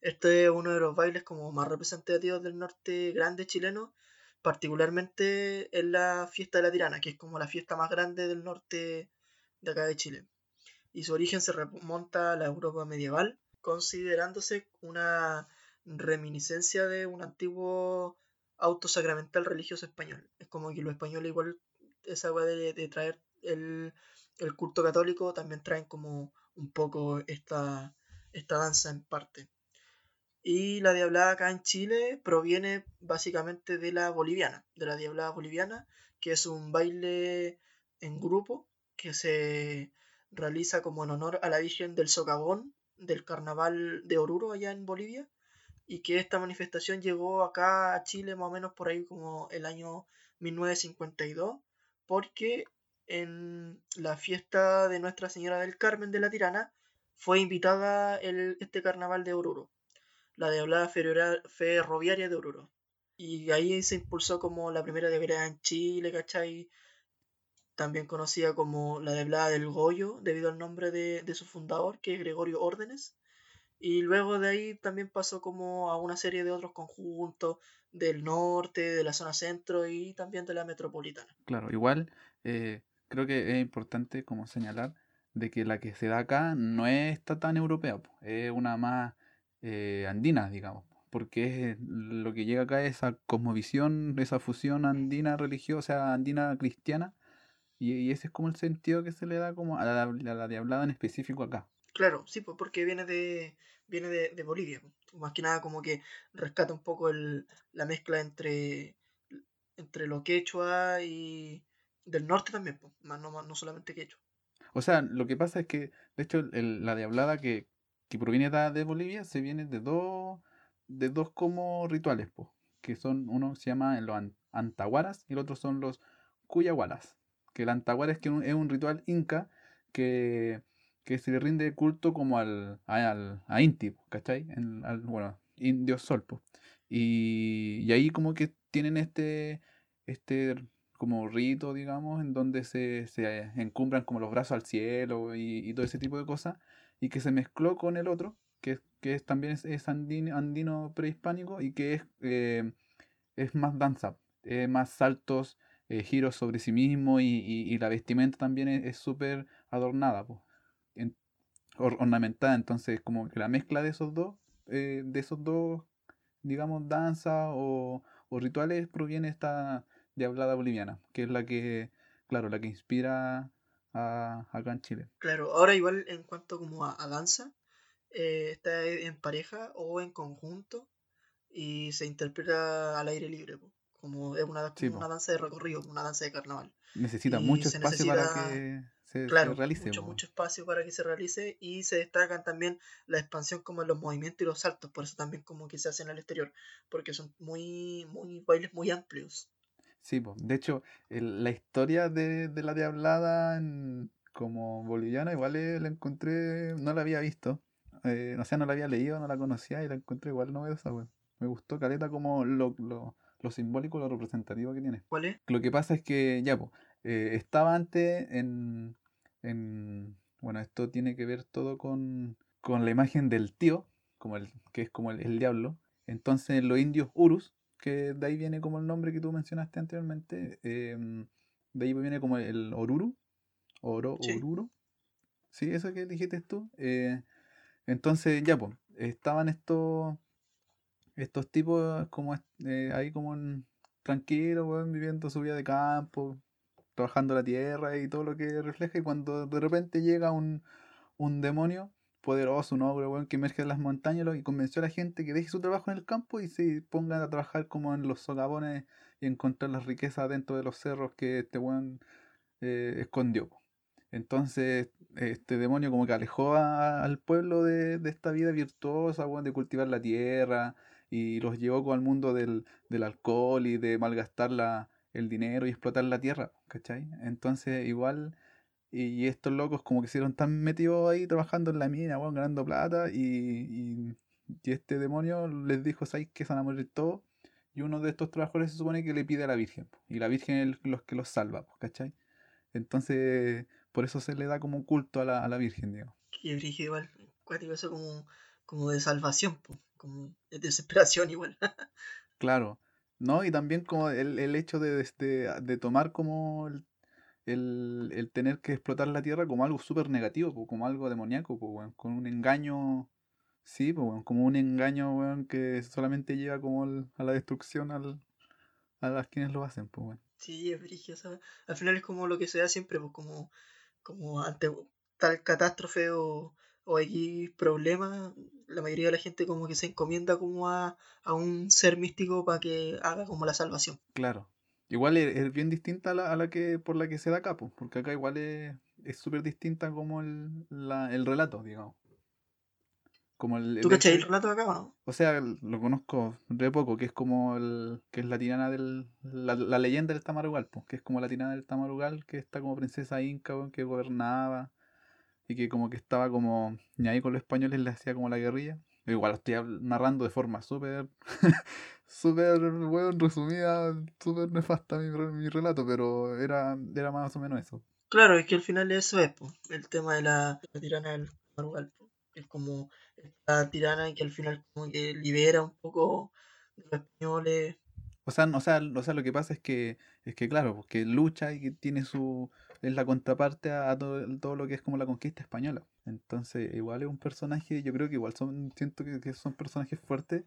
Este es uno de los bailes como más representativos del norte grande chileno, particularmente en la fiesta de la Tirana, que es como la fiesta más grande del norte de acá de Chile. Y su origen se remonta a la Europa medieval, considerándose una reminiscencia de un antiguo auto sacramental religioso español. Es como que los españoles igual esa weá de, de traer el, el culto católico también traen como un poco esta, esta danza en parte. Y la diablada acá en Chile proviene básicamente de la boliviana, de la diablada boliviana, que es un baile en grupo que se realiza como en honor a la Virgen del Socavón del Carnaval de Oruro allá en Bolivia y que esta manifestación llegó acá a Chile más o menos por ahí como el año 1952 porque en la fiesta de Nuestra Señora del Carmen de la Tirana fue invitada el, este carnaval de Oruro, la Diablada Ferroria- Ferroviaria de Oruro. Y ahí se impulsó como la primera diablada en Chile, ¿cachai? También conocida como la Diablada del Goyo, debido al nombre de, de su fundador, que es Gregorio Órdenes. Y luego de ahí también pasó como a una serie de otros conjuntos del norte, de la zona centro y también de la metropolitana. Claro, igual eh, creo que es importante como señalar de que la que se da acá no está tan europea, es una más eh, andina, digamos, porque es, lo que llega acá es esa cosmovisión, esa fusión andina religiosa, andina cristiana, y, y ese es como el sentido que se le da como a la, a la diablada en específico acá. Claro, sí, pues porque viene de viene de, de Bolivia. pues. Más que nada como que rescata un poco el, la mezcla entre, entre lo quechua y del norte también, pues, más no, más- no solamente quechua. O sea, lo que pasa es que, de hecho, el- la diablada que, que proviene de, de Bolivia se viene de dos, de dos como rituales, po, que son, uno se llama los an- antahuaras y el otro son los cuyahuaras. Que el antahuara es, que un- es un ritual inca que, que se le rinde culto como al, al, a Inti, ¿cachai? Bueno, indio sol, po. Y, y ahí como que tienen este, este como rito, digamos, en donde se, se encumbran como los brazos al cielo y, y todo ese tipo de cosas, y que se mezcló con el otro, que, que es, también es, es andino, andino prehispánico y que es, eh, es más danza, eh, más saltos, eh, giros sobre sí mismo y, la vestimenta también es súper adornada, or- ornamentada, entonces como que la mezcla de esos dos, eh, de esos dos, digamos, danza o, rituales proviene esta diablada boliviana, que es la que, claro, la que inspira a, acá en Chile. Claro, ahora igual en cuanto como a, danza, eh, está en pareja o en conjunto y se interpreta al aire libre, como es una, Sí, como una danza de recorrido, una danza de carnaval. Necesita Y mucho espacio para que se, se claro, realice. mucho, po. mucho espacio para que se realice y se destacan también la expansión como en los movimientos y los saltos, por eso también como que se hacen al exterior, porque son muy, muy bailes muy amplios. Sí, po. De hecho, el- la historia de, de la Diablada en- como boliviana igual eh, la encontré, no la había visto, eh, o sea, no la había leído, no la conocía y la encontré igual novedosa, weón. Me gustó caleta como lo, lo, lo simbólico, lo representativo que tiene. ¿Cuál es? Lo que pasa es que, ya, pues, estaba antes en, en, bueno, esto tiene que ver todo con, con la imagen del tío, como el, que es como el, el diablo. Entonces, los indios Urus, que de ahí viene como el nombre que tú mencionaste anteriormente, em, de ahí viene como el Oruru, Oro, Sí. Oruro. Sí, eso que dijiste tú. eh, entonces, ya, pues, estaban estos estos tipos como eh, ahí como en- tranquilos, weón, viviendo su vida de campo, trabajando la tierra y todo lo que refleja, y cuando de repente llega un, un demonio poderoso, un ogro, weón, que emerge de las montañas y convenció a la gente que deje su trabajo en el campo y se pongan a trabajar como en los socavones y encontrar las riquezas dentro de los cerros que este weón eh, escondió. Entonces, este demonio como que alejó a- al pueblo de, de esta vida virtuosa, de cultivar la tierra, y los llevó como al mundo del, del alcohol y de malgastar la, el dinero y explotar la tierra, ¿cachai? Entonces, igual, y estos locos como que hicieron tan metidos ahí trabajando en la mina, weón, ganando plata, y, y, y este demonio les dijo, ¿sabes que se van a morir todos? Y uno de estos trabajadores se supone que le pide a la Virgen, y la Virgen es el- los que los salva, ¿cachai? Entonces, por eso se le da como un culto a la, a la Virgen. Que brígido igual, cuático eso como, como de salvación, po, como de desesperación igual. Claro, ¿no? Y también como el, el hecho de, de, de tomar como el, el, el tener que explotar la tierra como algo súper negativo, como algo demoníaco, po, weón, con un engaño, sí, po, weón, como un engaño, weón, que solamente lleva como a la destrucción al, a las quienes lo hacen, pues, weón. Sí, es ¿sabes? Al final es como lo que se da siempre, pues como, como ante tal catástrofe o, o X problema, la mayoría de la gente como que se encomienda como a, a un ser místico para que haga como la salvación. Claro. Igual es, es bien distinta a la, a la que por la que se da acá, po, porque acá igual es es súper distinta como el, la, el relato, digamos. Como el, ¿Tú cachai el relato de acá o no? O sea, lo conozco de poco, que es como el, que es la tirana del, la, la leyenda del Tamarugal, pues, que es como la tirana del Tamarugal, que está como princesa inca, que gobernaba y que como que estaba como, ni ahí con los españoles le hacía como la guerrilla, Igual estoy narrando de forma súper, súper, weón, resumida, súper nefasta mi, mi relato, pero era, era más o menos eso. Claro, es que al final eso es, po, el tema de la, la tirana del Marugal. Es como esta tirana que al final como que libera un poco de los españoles. O sea, no- o sea, o sea, lo que pasa es que, es que claro, porque lucha y que tiene su, es la contraparte a, todo, todo lo que es como la conquista española. Entonces, igual es un personaje, yo creo que igual son, siento que, que son personajes fuertes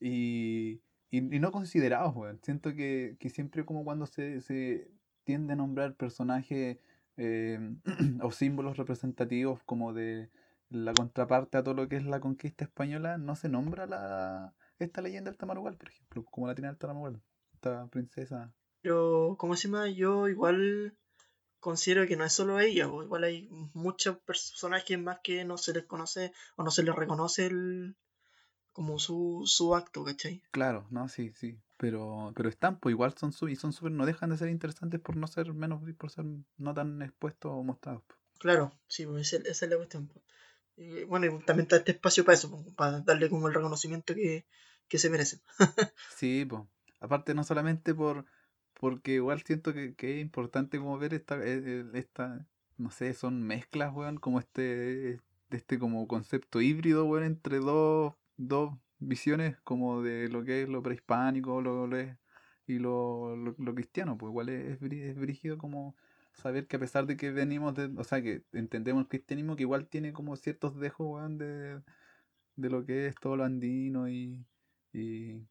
y, y, no considerados, weón. Siento que, que siempre como cuando se, se tiende a nombrar personajes eh, o símbolos representativos como de la contraparte a todo lo que es la conquista española, no se nombra la, esta leyenda del Tamarugal, por ejemplo, como la tiene el Tamarugal, esta princesa. Pero, como se llama? Yo igual considero que no es solo ella, igual hay muchos personajes más que no se les conoce o no se les reconoce el, como su, su acto, ¿cachai? Claro, no, sí, sí. Pero, pero están, pues igual son su, y son súper, no dejan de ser interesantes por no ser menos, por ser no tan expuestos o mostrados. Claro, sí, pues esa, esa es la cuestión. Y bueno, y también está este espacio para eso, para darle como el reconocimiento que, que se merecen. Sí, pues. Aparte, no solamente por, porque igual siento que, que es importante como ver esta, eh, eh, esta, no sé, son mezclas, weón, como este, este como concepto híbrido, weón, entre dos, dos visiones como de lo que es lo prehispánico lo, y lo, lo, cristiano, pues igual es, es brígido como saber que a pesar de que venimos de, o sea, que entendemos el cristianismo, que igual tiene como ciertos dejos, weón, de, de lo que es todo lo andino y, y,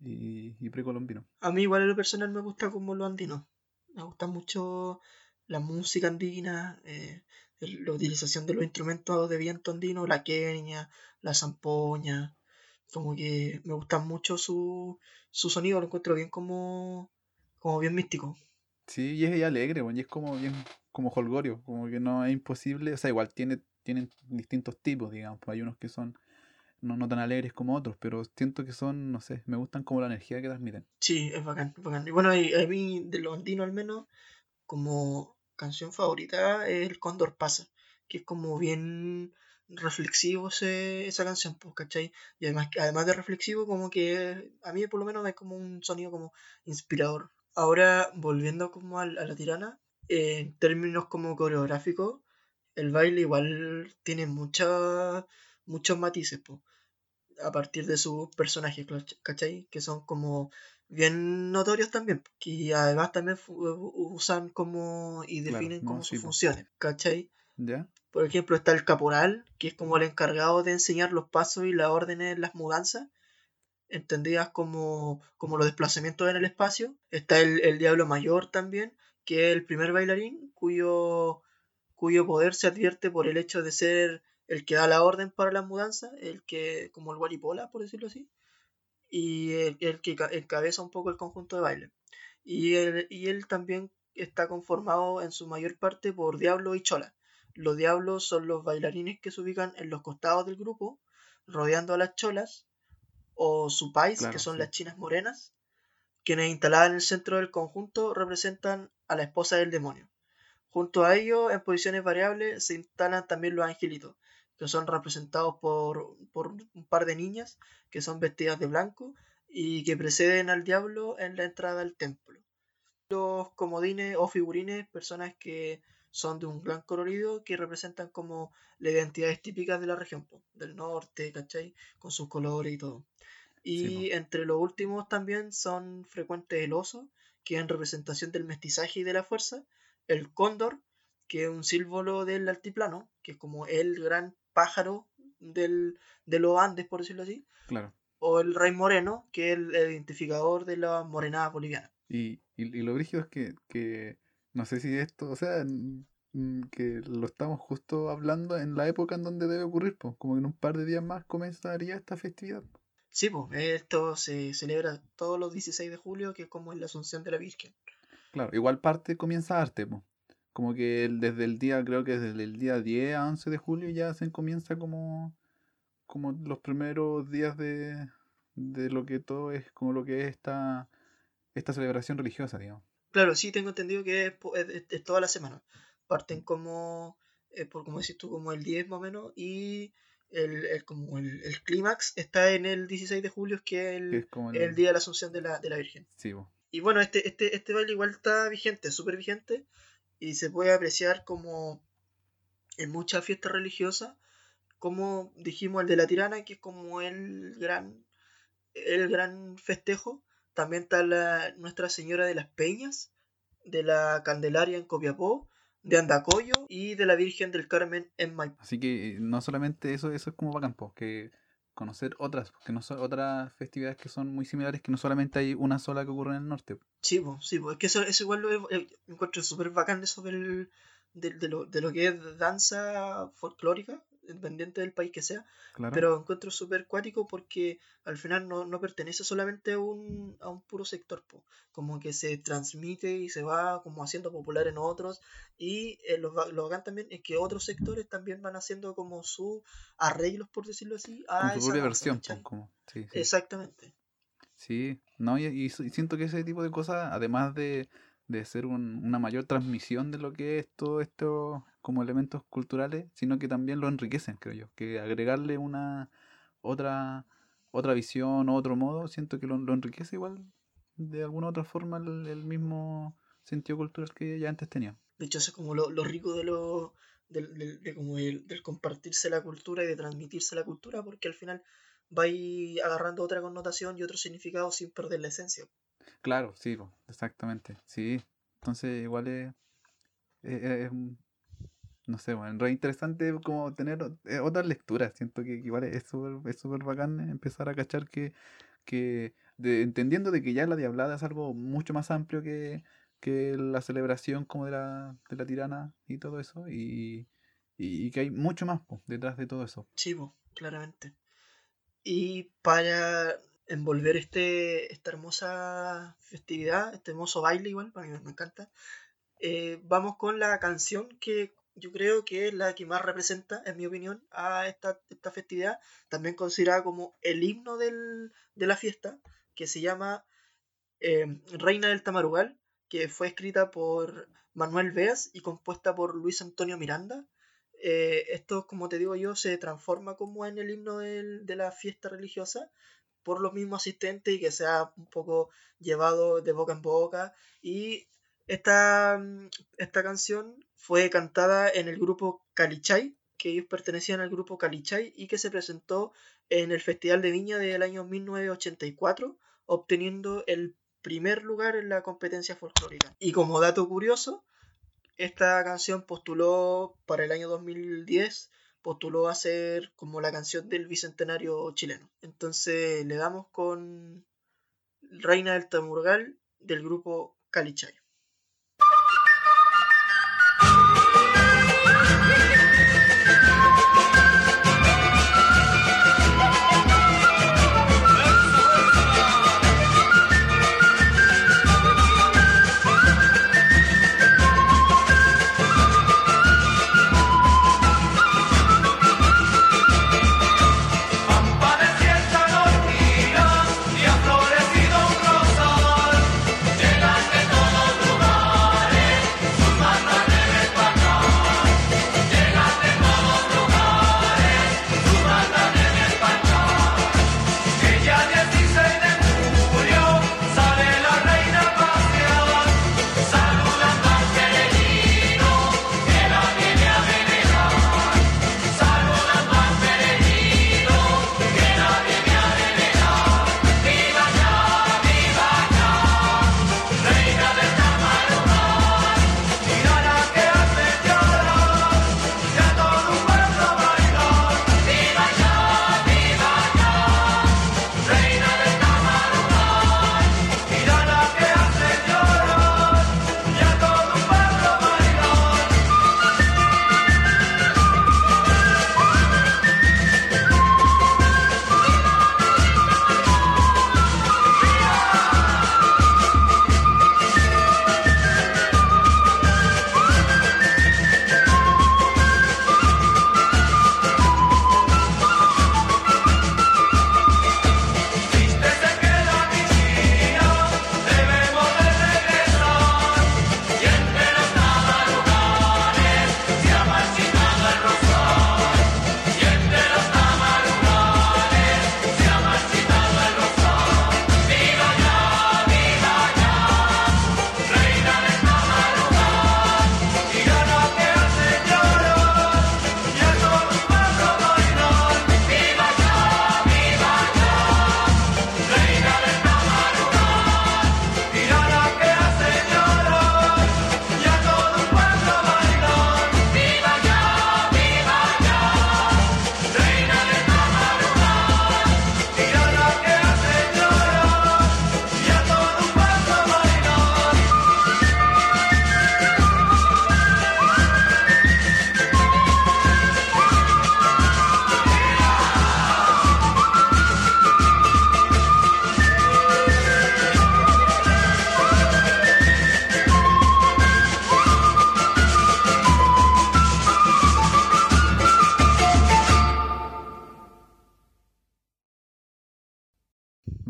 y, y precolombino. A mí igual en lo personal me gusta como lo andino. Me gusta mucho la música andina, eh, la utilización de los instrumentos de viento andino, la queña, la zampoña. Como que me gusta mucho su, su sonido, lo encuentro bien como, como bien místico. Sí, y es alegre, y es como bien, como holgorio, como que no es imposible, o sea, igual tiene, tienen distintos tipos, digamos, pues hay unos que son no, no tan alegres como otros, pero siento que son, no sé, me gustan como la energía que transmiten. Sí, es bacán, bacán. Y bueno, a mí de lo andino al menos, como canción favorita es El Cóndor Pasa, que es como bien reflexivo ese- esa canción, pues, ¿cachai? Y además, además de reflexivo, como que a mí por lo menos es como un sonido como inspirador. Ahora, volviendo como al- a, la tirana, en términos como coreográficos, el baile igual tiene mucha, muchos matices, pues a partir de sus personajes, ¿cachai? Que son como bien notorios también, que además también usan como y definen como sus funciones, ¿cachai? ¿Ya? Por ejemplo, está el caporal, que es como el encargado de enseñar los pasos y las órdenes en las mudanzas, entendidas como, como los desplazamientos en el espacio. Está el, el diablo mayor también, que es el primer bailarín, cuyo, cuyo poder se advierte por el hecho de ser el que da la orden para las mudanzas, el que, como el guaripola, por decirlo así, y el, el que ca- encabeza un poco el conjunto de baile. Y él, y él también está conformado en su mayor parte por diablos y cholas. Los diablos son los bailarines que se ubican en los costados del grupo, rodeando a las cholas, o supais, Claro, que son sí. las chinas morenas, quienes instaladas en el centro del conjunto representan a la esposa del demonio. Junto a ellos, en posiciones variables, se instalan también los angelitos, que son representados por, por un par de niñas que son vestidas de blanco y que preceden al diablo en la entrada al templo. Los comodines o figurines, personas que son de un gran colorido que representan como las identidades típicas de la región, del norte, ¿cachai? Con sus colores y todo. Y Sí, entre los últimos también son frecuentes el oso, que es en representación del mestizaje y de la fuerza, el cóndor, que es un símbolo del altiplano, que es como el gran pájaro del, de los Andes, por decirlo así, Claro. o el rey moreno, que es el identificador de las morenadas bolivianas. Y, y, y lo brígido es que, que no sé si esto, o sea, que lo estamos justo hablando en la época en donde debe ocurrir, pues, como en un par de días más comenzaría esta festividad. Sí, pues esto se celebra todos los 16 de julio, que es como es la Asunción de la Virgen. Claro, igual parte comienza arte, pues. Como que el- desde el día, creo que desde el día 10 a 11 de julio ya se comienza como, como los primeros días de, de lo que todo es, como lo que es esta, esta celebración religiosa, digamos. Claro, sí tengo entendido que es, es- es- toda la semana. Parten como, eh, por como decís tú, como el 10 más o menos, y el, el- como el, el clímax está en el 16 de julio, que es el, Que es como el- el día de la Asunción de la, de la Virgen. Sí, po. Y bueno, este, este, este baile igual está vigente, súper vigente, y se puede apreciar como en muchas fiestas religiosas, como dijimos el de la tirana, que es como el gran, el gran festejo. También está la Nuestra Señora de las Peñas, de la Candelaria en Copiapó, de Andacoyo y de la Virgen del Carmen en Maipú. Así que eh, no solamente eso, eso es como bacán, que conocer otras, que no son otras festividades que son muy similares, que no solamente hay una sola que ocurre en el norte. Sí, pues, sí, pues, es que eso, eso igual lo encuentro súper bacán eso del- de, lo, de lo que es danza folclórica, independiente del país que sea, Claro. pero encuentro súper cuático porque al final no, no pertenece solamente a un, a un puro sector, po. como que se transmite y se va como haciendo popular en otros y eh, lo, lo bacán también es que otros sectores también van haciendo como sus arreglos, por decirlo así, a su propia versión, como. Sí, sí. Exactamente. Sí, no, y siento que ese tipo de cosas, además de, de ser un- una mayor transmisión de lo que es todo esto como elementos culturales, sino que también lo enriquecen, creo yo. Que agregarle una otra otra visión, otro modo, siento que lo, lo enriquece igual de alguna otra forma el, el mismo sentido cultural que ya antes tenía. De hecho, eso es como lo, lo rico de lo del, de como el- del compartirse la cultura y de transmitirse la cultura, porque al final va agarrando otra connotación y otro significado sin perder la esencia. Claro, sí, exactamente, sí. Entonces igual es, es- es no sé, bueno, re interesante como tener eh, otras lecturas. Siento que igual es súper es súper bacán empezar a cachar que, que de- entendiendo de que ya la diablada es algo mucho más amplio que, que la celebración como de la, de la tirana y todo eso, y, y, que hay mucho más detrás de todo eso. Sí, claramente. Y para envolver este, esta hermosa festividad, este hermoso baile igual, para mí me encanta, eh, vamos con la canción que yo creo que es la que más representa, en mi opinión, a esta, esta festividad, también considerada como el himno del- de la fiesta, que se llama eh, Reina del Tamarugal, que fue escrita por Manuel Beas y compuesta por Luis Antonio Miranda. Eh, esto, como te digo yo, se transforma como en el himno del- de la fiesta religiosa por los mismos asistentes y que sea un poco llevado de boca en boca. Y esta, mm, esta canción fue cantada en el grupo Calichay, que ellos pertenecían al grupo Calichay y que se presentó en el Festival de Viña del año 1984, obteniendo el primer lugar en la competencia folclórica. Y como dato curioso, esta canción postuló para el año 2010, postuló a ser como la canción del bicentenario chileno. Entonces le damos con Reina del Tamurgal del grupo Calichay.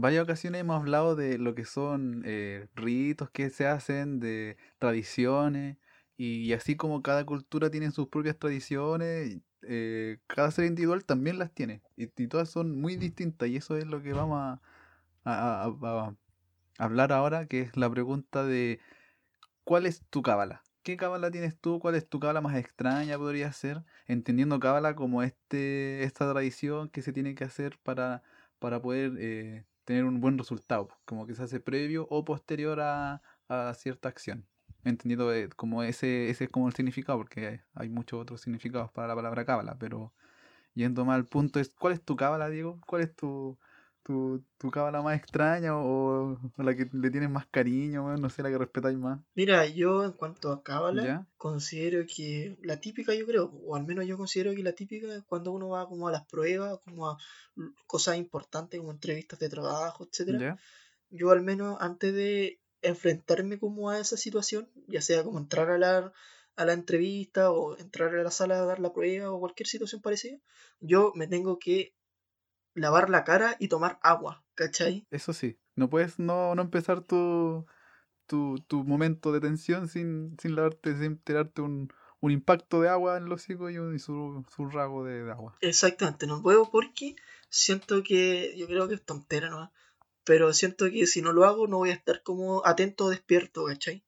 Varias ocasiones hemos hablado de lo que son eh, ritos que se hacen, de tradiciones, y así como cada cultura tiene sus propias tradiciones, eh, cada ser individual también las tiene, y, todas son muy distintas, y eso es lo que vamos a hablar ahora, que es la pregunta de ¿cuál es tu cábala? ¿Qué cábala tienes tú? ¿Cuál es tu cábala más extraña podría ser? Entendiendo cábala como este, esta tradición que se tiene que hacer para, para poder eh, tener un buen resultado, como que se hace previo o posterior a, a cierta acción. Entendiendo eh, como ese, ese es como el significado, porque hay, hay muchos otros significados para la palabra cábala, pero yendo más al punto es, ¿cuál es tu cábala, Diego? ¿Cuál es tu, tu, tu cábala más extraña o, o la que le tienes más cariño, weón? no sé, la que respetáis más? Mira, yo en cuanto a cábala, ¿Ya? considero que la típica, yo creo, o al menos yo considero que la típica es cuando uno va como a las pruebas, como a cosas importantes, como entrevistas de trabajo, etcétera. ¿Ya? Yo al menos antes de enfrentarme como a esa situación, ya sea como entrar a la, a la entrevista o entrar a la sala a dar la prueba o cualquier situación parecida, yo me tengo que lavar la cara y tomar agua, ¿cachai? Eso sí, no puedes no, no empezar tu, tu, tu momento de tensión sin, sin lavarte, sin tirarte un, un impacto de agua en el hocico y, un- y su, su rago de, de agua. Exactamente, no puedo porque siento que, yo creo que es tontera, ¿no? Pero siento que si no lo hago no voy a estar como atento o despierto, ¿cachai?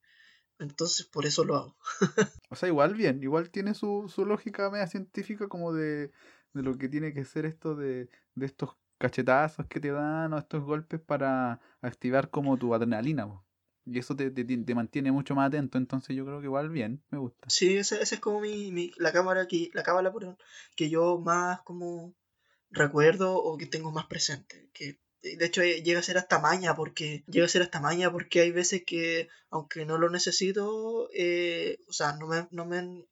Entonces por eso lo hago. O sea, igual bien, igual tiene su, su lógica media científica como de, de lo que tiene que ser esto de, de estos cachetazos que te dan o estos golpes para activar como tu adrenalina. Y eso te, te, te mantiene mucho más atento, entonces yo creo que igual bien, me gusta. Sí, esa, esa es como mi, mi- la cámara que, la cábala, perdón, que yo más como recuerdo o que tengo más presente. Que de hecho eh, llega a ser hasta maña porque llega a ser hasta maña porque hay veces que aunque no lo necesito, eh, o sea, no me, no me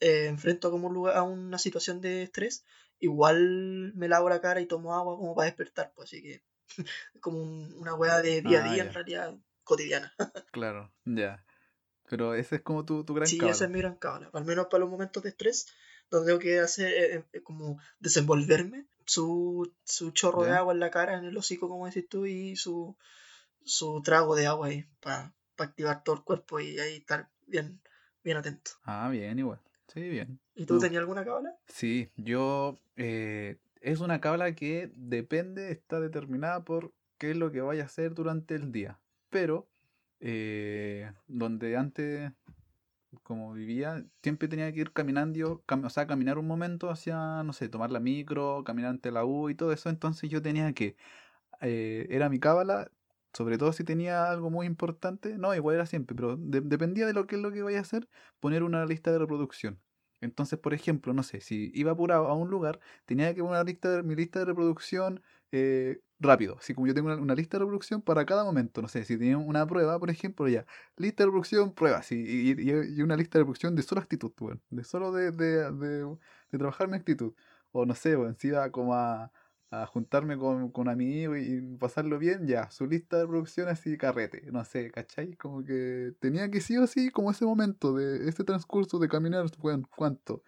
eh, enfrento como un lugar, a una situación de estrés, igual me lavo la cara y tomo agua como para despertar, pues así que como un- una weá de día a Ah, día ya. en realidad cotidiana. Claro, ya. Pero ese es como tu, tu gran Sí, cábala. esa es mi gran cábala. Al menos para los momentos de estrés, donde tengo que hacer eh, eh, como desenvolverme, su, su chorro de agua en la cara, en el hocico, como decís tú, y su, su trago de agua ahí, para activar todo el cuerpo y ahí estar bien, bien atento. Ah, bien, igual. Sí, bien. ¿Y tú tenías alguna cábala? Sí, yo... eh, es una cábala que depende, está determinada por qué es lo que vaya a hacer durante el día. Pero, eh, donde antes, como vivía, siempre tenía que ir caminando, cam- o sea, caminar un momento hacia, no sé, tomar la micro, caminar ante la U y todo eso. Entonces yo tenía que... eh, era mi cábala, sobre todo si tenía algo muy importante, no, igual era siempre, pero de- dependía de lo que es lo que vaya a hacer, poner una lista de reproducción. Entonces, por ejemplo, no sé, si iba apurado a un lugar, tenía que poner una lista de- mi lista de reproducción eh, rápido. Así como yo tengo una, lista de reproducción para cada momento. No sé, si tenía una prueba, por ejemplo, ya. Lista de reproducción, prueba. Sí, y, y- una lista de reproducción de solo actitud, weón. De solo de, de, de- trabajar mi actitud. O no sé, weón, si iba como a, a juntarme con, con amigos y, y pasarlo bien, ya. Su lista de reproducción así carrete. No sé, ¿cachai? Como que tenía que sí o sí, como ese momento de ese transcurso de caminar, ¿cuánto?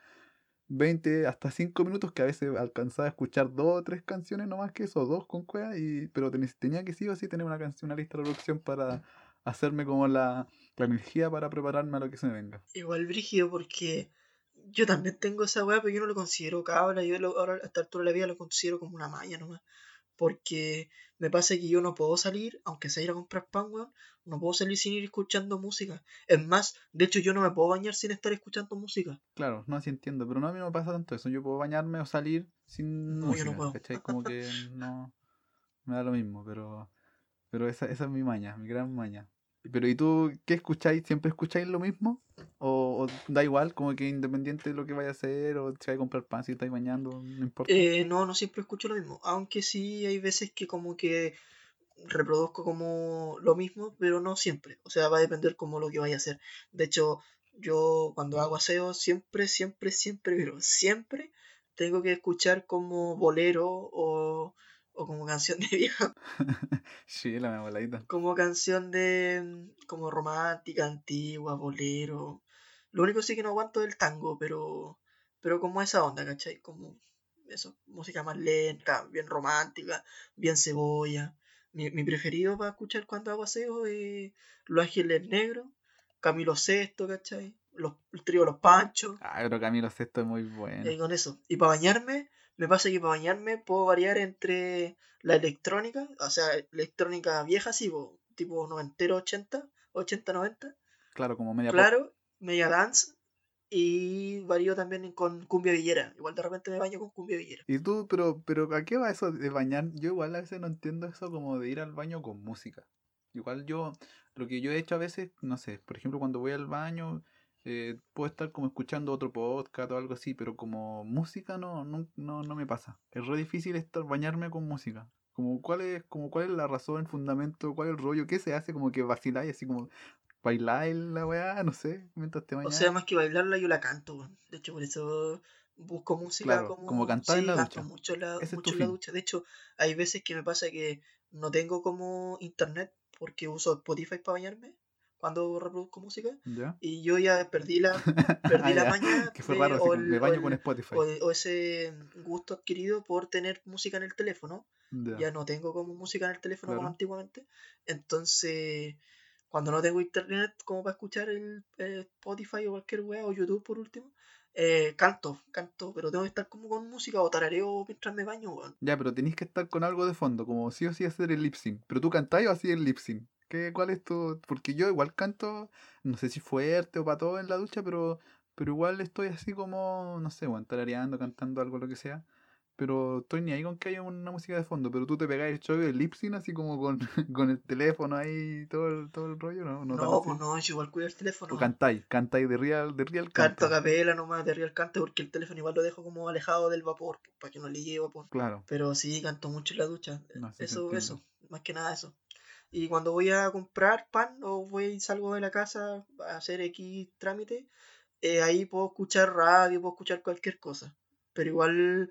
20 hasta 5 minutos que a veces alcanzaba a escuchar dos o tres canciones no más que eso, dos con cueva, y, pero ten- tenía que sí o sí tener una canción, una lista de reproducción para hacerme como la, la energía para prepararme a lo que se me venga. Igual brígido porque yo también tengo esa weá, pero yo no lo considero cábala, yo lo- ahora a esta altura de la vida lo considero como una maña nomás. Porque me pasa que yo no puedo salir, aunque sea ir a comprar pan, weón, no puedo salir sin ir escuchando música. Es más, de hecho yo no me puedo bañar sin estar escuchando música. Claro, no así entiendo, pero no a mí no me pasa tanto eso. Yo puedo bañarme o salir sin No, yo no música, puedo. ¿cachai? Como que no me da lo mismo, pero pero esa, esa es mi maña, mi gran maña. Pero ¿y tú qué escucháis? ¿Siempre escucháis lo mismo? ¿O, o da igual, como que independiente de lo que vaya a hacer, o si vais a comprar pan, si estáis bañando, no importa? Eh, no, no siempre escucho lo mismo. Aunque sí hay veces que como que reproduzco como lo mismo, pero no siempre. O sea, va a depender como lo que vaya a hacer. De hecho, yo cuando hago aseo siempre, siempre, siempre, pero siempre tengo que escuchar como bolero o, o como canción de vieja, Sí, la mi abuelita. como canción de como romántica, antigua, bolero. Lo único sí que no aguanto es el tango, pero pero como esa onda, ¿cachai? Como eso, música más lenta, bien romántica, bien cebolla. Mi, mi preferido para escuchar cuando hago aseo es Los Ángeles Negros, Camilo Sesto, ¿cachai? Los, el trío Los Panchos. Ah, pero Camilo Sesto es muy bueno. Y con eso. Y para bañarme, me pasa que para bañarme puedo variar entre la electrónica, o sea, electrónica vieja, sí, po, tipo noventero, 80, 80, 90. Claro, como media pop. Claro, media dance. Y varío también con cumbia villera. Igual de repente me baño con cumbia villera. Y tú, pero, pero ¿a qué va eso de bañar? Yo igual a veces no entiendo eso como de ir al baño con música. Igual yo, lo que yo he hecho a veces, no sé, por ejemplo, cuando voy al baño, eh, puedo estar como escuchando otro podcast o algo así, pero como música no, no, no, no me pasa. Es re difícil estar bañarme con música. Como cuál es, como cuál es la razón, el fundamento, cuál es el rollo, qué se hace, como que vaciláis así como bailar la weá, no sé, mientras te O bañas. sea, más que bailarla, yo la canto. De hecho, por eso busco música Claro, como... como cantar en la ducha. mucho la, Ese es mucho tu en la fin. ducha. De hecho, hay veces que me pasa que no tengo como internet porque uso Spotify para bañarme cuando reproduzco música. ¿Ya? Y yo ya perdí la, perdí Ah, la maña Que fue raro, o el- me o baño con Spotify. o, o ese gusto adquirido por tener música en el teléfono. Ya. Ya no tengo como música en el teléfono como antiguamente. Entonces, cuando no tengo internet como para escuchar el eh, Spotify o cualquier wea, o YouTube por último, eh, canto, canto, pero tengo que estar como con música o tarareo mientras me baño, weón. Ya, pero tenéis que estar con algo de fondo, como sí o sí hacer el lip sync. Pero tú cantáis o así el lip sync. ¿Qué, ¿Cuál es tu...? Porque yo igual canto, no sé si fuerte o para todo en la ducha, pero, pero igual estoy así como, no sé, bueno, tarareando, cantando algo, lo que sea. Pero estoy ni ahí con que haya una música de fondo. Pero tú te pegáis el show del lip sync así como con, con el teléfono ahí y todo el, todo el rollo, ¿no? No, No, pues no, yo igual cuido el teléfono. O cantáis, cantáis de real, de real Canto a canto. capela nomás de real cante porque el teléfono igual lo dejo como alejado del vapor, pues, para que no le llegue vapor. Claro. Pero sí, canto mucho en la ducha. No, sí eso, eso, más que nada eso. Y cuando voy a comprar pan o voy salgo de la casa a hacer X trámite, eh, ahí puedo escuchar radio, puedo escuchar cualquier cosa. Pero igual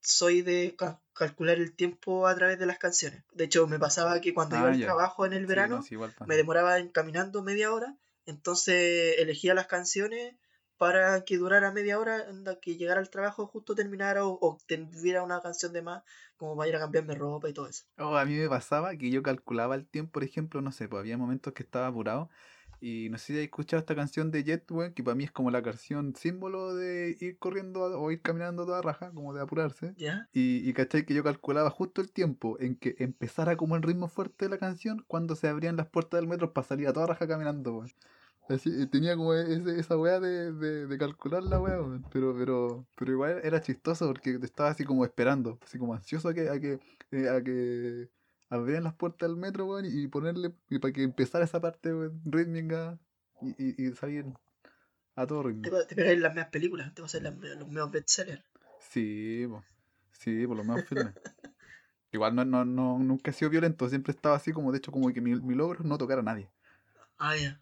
soy de ca- calcular el tiempo a través de las canciones. De hecho, me pasaba que cuando iba Ah, al trabajo en el Sí, no, verano, sí, pasa. me demoraba en caminando media hora, entonces elegía las canciones para que durara media hora, onda, que llegara al trabajo justo terminara o, o tuviera una canción de más como para ir a cambiarme ropa y todo eso. Oh, a mí me pasaba que yo calculaba el tiempo, por ejemplo, no sé, pues había momentos que estaba apurado y no sé si has escuchado esta canción de Jet, weón, que para mí es como la canción símbolo de ir corriendo a- o ir caminando a toda raja, como de apurarse. ¿Ya? Y, y cachai que yo calculaba justo el tiempo en que empezara como el ritmo fuerte de la canción cuando se abrían las puertas del metro para salir a toda raja caminando, weón. Así, tenía como ese- esa weá de, de, de calcular la weá. Pero, pero, pero igual era chistoso porque te estaba así como esperando, así como ansioso a que, a que, eh, a que abrieran las puertas del metro, weón, y ponerle, y para que empezara esa parte, weón, rítmica y, y, y salir a todo ritmo. Te, te pegáis las mismas películas, te pasáis las- los mismos bestsellers. Sí, po. sí, por lo menos firme. Igual no, no, no, nunca he sido violento, siempre estaba así como, de hecho, como que mi, mi logro es no tocar a nadie. Ah, ya.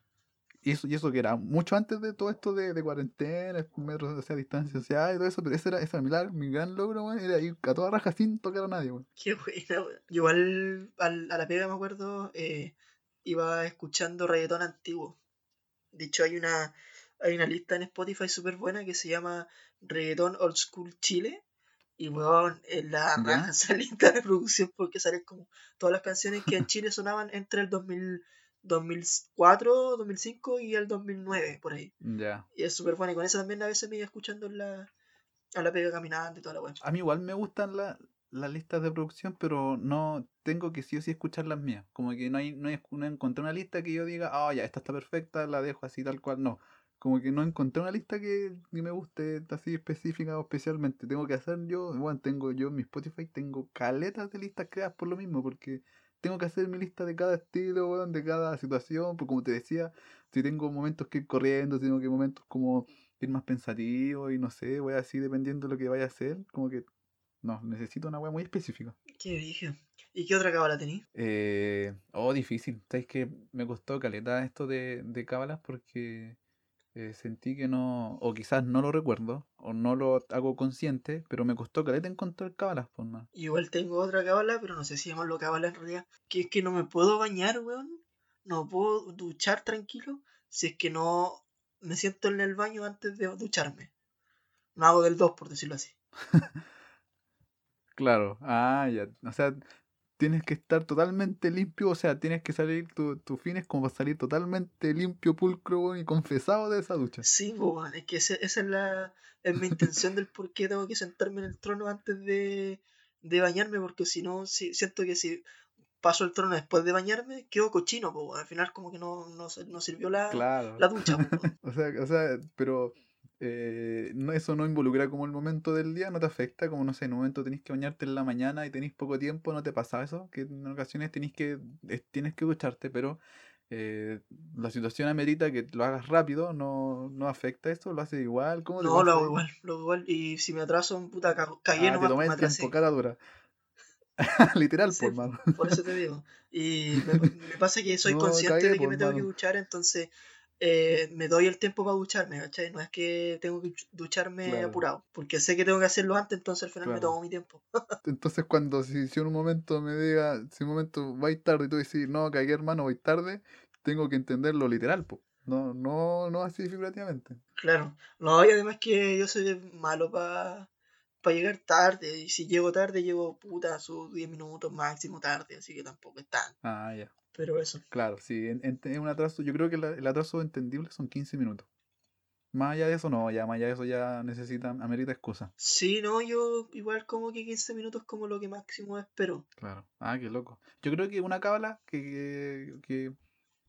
Y eso, y eso que era mucho antes de todo esto de, de cuarentena, metros, o sea, distancia social y todo eso, pero ese era, ese era mi, gran logro, weón, era ir a toda raja sin tocar a nadie, weón. Qué buena, weón. Yo Igual al- a la pega me acuerdo, eh, iba escuchando reggaetón antiguo. De hecho, hay una, hay una lista en Spotify súper buena que se llama Reggaetón Old School Chile. Y weón, en la ¿Ya? raja esa lista de producción porque salen como todas las canciones que en Chile sonaban entre el 2000, 2004, 2005 y el 2009, por ahí. Ya. Y es súper buena. Y con eso también a veces me iba escuchando la, a la pega caminante y toda la weón. A mí igual me gustan la- las listas de producción, pero no tengo que sí o sí escuchar las mías. Como que no hay, no, hay- no encontré una lista que yo diga, ah, ya, esta está perfecta, la dejo así tal cual. No. Como que no encontré una lista que ni me guste así específica o especialmente. Tengo que hacer yo, bueno, tengo yo en mi Spotify, tengo caletas de listas creadas por lo mismo, porque tengo que hacer mi lista de cada estilo, weón, de cada situación, porque como te decía, si tengo momentos que ir corriendo, si tengo que momentos como ir más pensativo y no sé, voy así dependiendo de lo que vaya a hacer, como que no, necesito una weá muy específica. Qué dije. ¿Y qué otra cábala tení? Eh, oh, difícil. ¿Sabes que Me costó caleta esto de, de cábalas porque eh, sentí que no, o quizás no lo recuerdo, o no lo hago consciente, pero me costó caleta encontrar cábalas, por más. Igual tengo otra cábala, pero no sé si llamarlo cábala en realidad. Que es que no me puedo bañar, weón. No puedo duchar tranquilo si es que no me siento en el baño antes de ducharme. No hago del 2, por decirlo así. Claro, ah, ya. O sea, tienes que estar totalmente limpio, o sea, tienes que salir, tu, tu fin es como para salir totalmente limpio, pulcro y confesado de esa ducha. Sí, weón, es que ese- esa es la es mi intención del por qué tengo que sentarme en el trono antes de, de bañarme, porque si no, si, siento que si paso el trono después de bañarme, quedo cochino, weón. al final como que no, no, no sirvió la, Claro. la ducha. O sea, o sea, pero eh, no, eso no involucra como el momento del día, no te afecta, como no sé, en un momento tenés que bañarte en la mañana y tenés poco tiempo, ¿no te pasa eso? Que en ocasiones tenés que, eh, tienes que ducharte, pero eh, la situación amerita que lo hagas rápido, no, no afecta eso, lo haces igual, ¿cómo te No, lo hago igual, lo hago igual. Y si me atraso, puta, cago- cagué Ah, te nomás, me el tiempo, cara dura. Literal, Sí, por mano. Por eso te digo. Y me, me pasa que soy No, consciente cagué, de que me tengo que hermano. duchar, entonces eh, me doy el tiempo para ducharme, ¿cachai? No es que tengo que ducharme Claro. apurado, porque sé que tengo que hacerlo antes, entonces al final me tomo mi tiempo. Entonces cuando si, si un momento me diga, si un momento vais tarde y tú decís, no, cagué hermano, voy tarde, tengo que entenderlo literal, po. No, no, no así figurativamente. Claro. No, y además que yo soy malo para llegar tarde, y si llego tarde, llego puta sus 10 minutos máximo tarde, así que tampoco es tan. Ah, ya. Pero eso. Claro, sí, en, en- en un atraso, yo creo que la- el atraso entendible son 15 minutos. Más allá de eso, no, ya más allá de eso ya necesita, amerita excusa. Sí, no, yo igual como que 15 minutos como lo que máximo espero. Claro. Ah, qué loco. Yo creo que una cábala que, que, que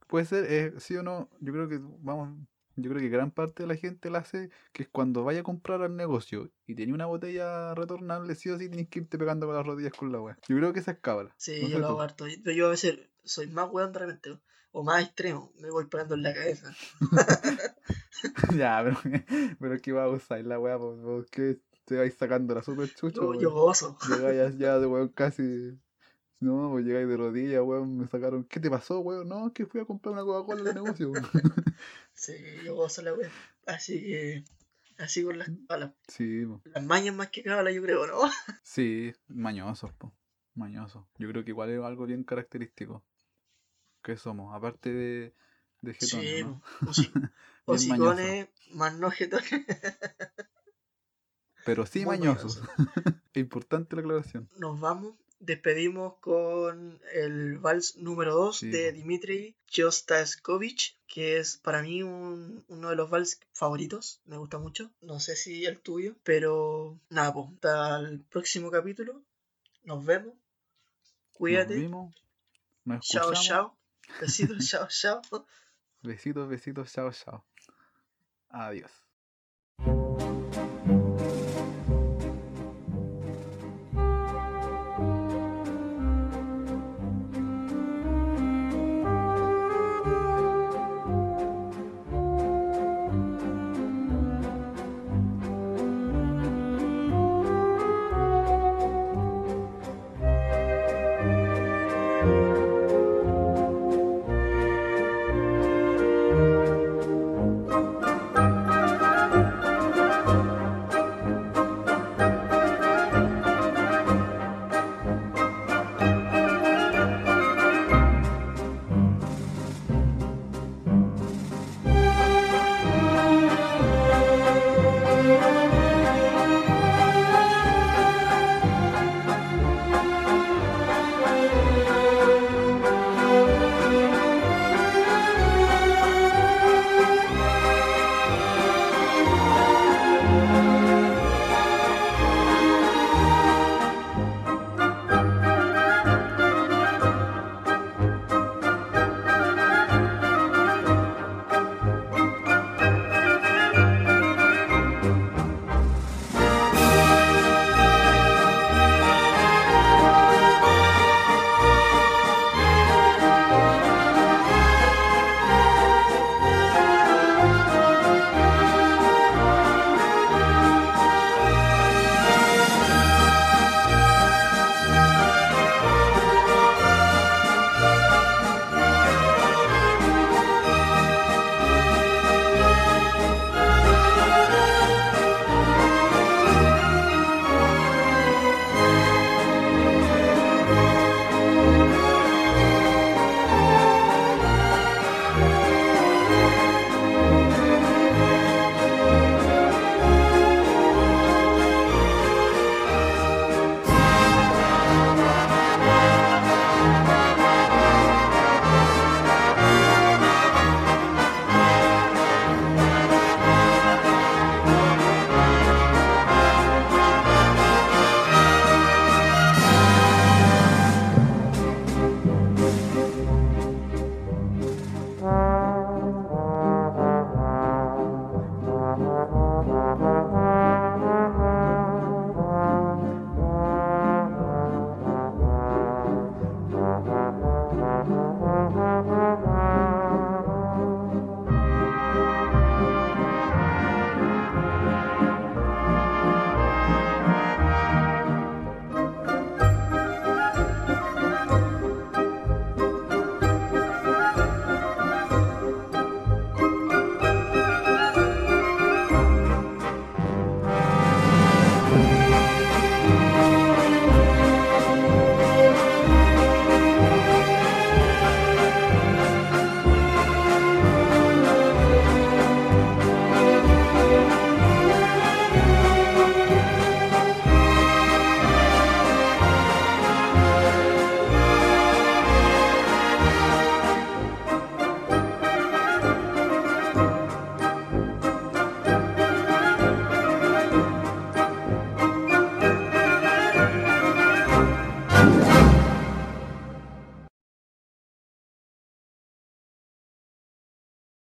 puede ser, eh, sí o no, yo creo que, vamos, yo creo que gran parte de la gente la hace, que es cuando vaya a comprar al negocio y tenía una botella retornable, sí o sí tienes que irte pegando con las rodillas con la wea. Yo creo que esa es cábala. Sí, No yo lo hago harto. Pero yo a veces soy más weón de repente, o más extremo, me voy pegando en la cabeza. ya, pero, pero que va a usar la pues, porque te vais sacando la super chucha, Yo, weón. yo gozo. Llegáis ya, de weón casi. No, pues llegáis de rodillas, weón, me sacaron. ¿Qué te pasó, weón? No, es que fui a comprar una Coca-Cola en el negocio, weón. Sí, yo gozo la weón. Así que, así con las, a las, Sí, po. las mañas más que cábala, yo creo, ¿no? sí, mañosos, po. Mañosos. Yo creo que igual es algo bien característico. Que somos, aparte de, de jetones, Sí, ¿no? Bien hocicones, más no jetones. Pero sí Muy mañosos. Importante la aclaración. Nos vamos. Despedimos con el vals número 2 Sí, de po. Dmitry Jostaskovich, que es para mí un- uno de los vals favoritos. Me gusta mucho. No sé si el tuyo, pero nada, pues, hasta el próximo capítulo. Nos vemos. Nos Cuídate. vimos. Nos Chao, chao. Besitos, chao, chao. Besitos, besitos, chao, chao. Adiós.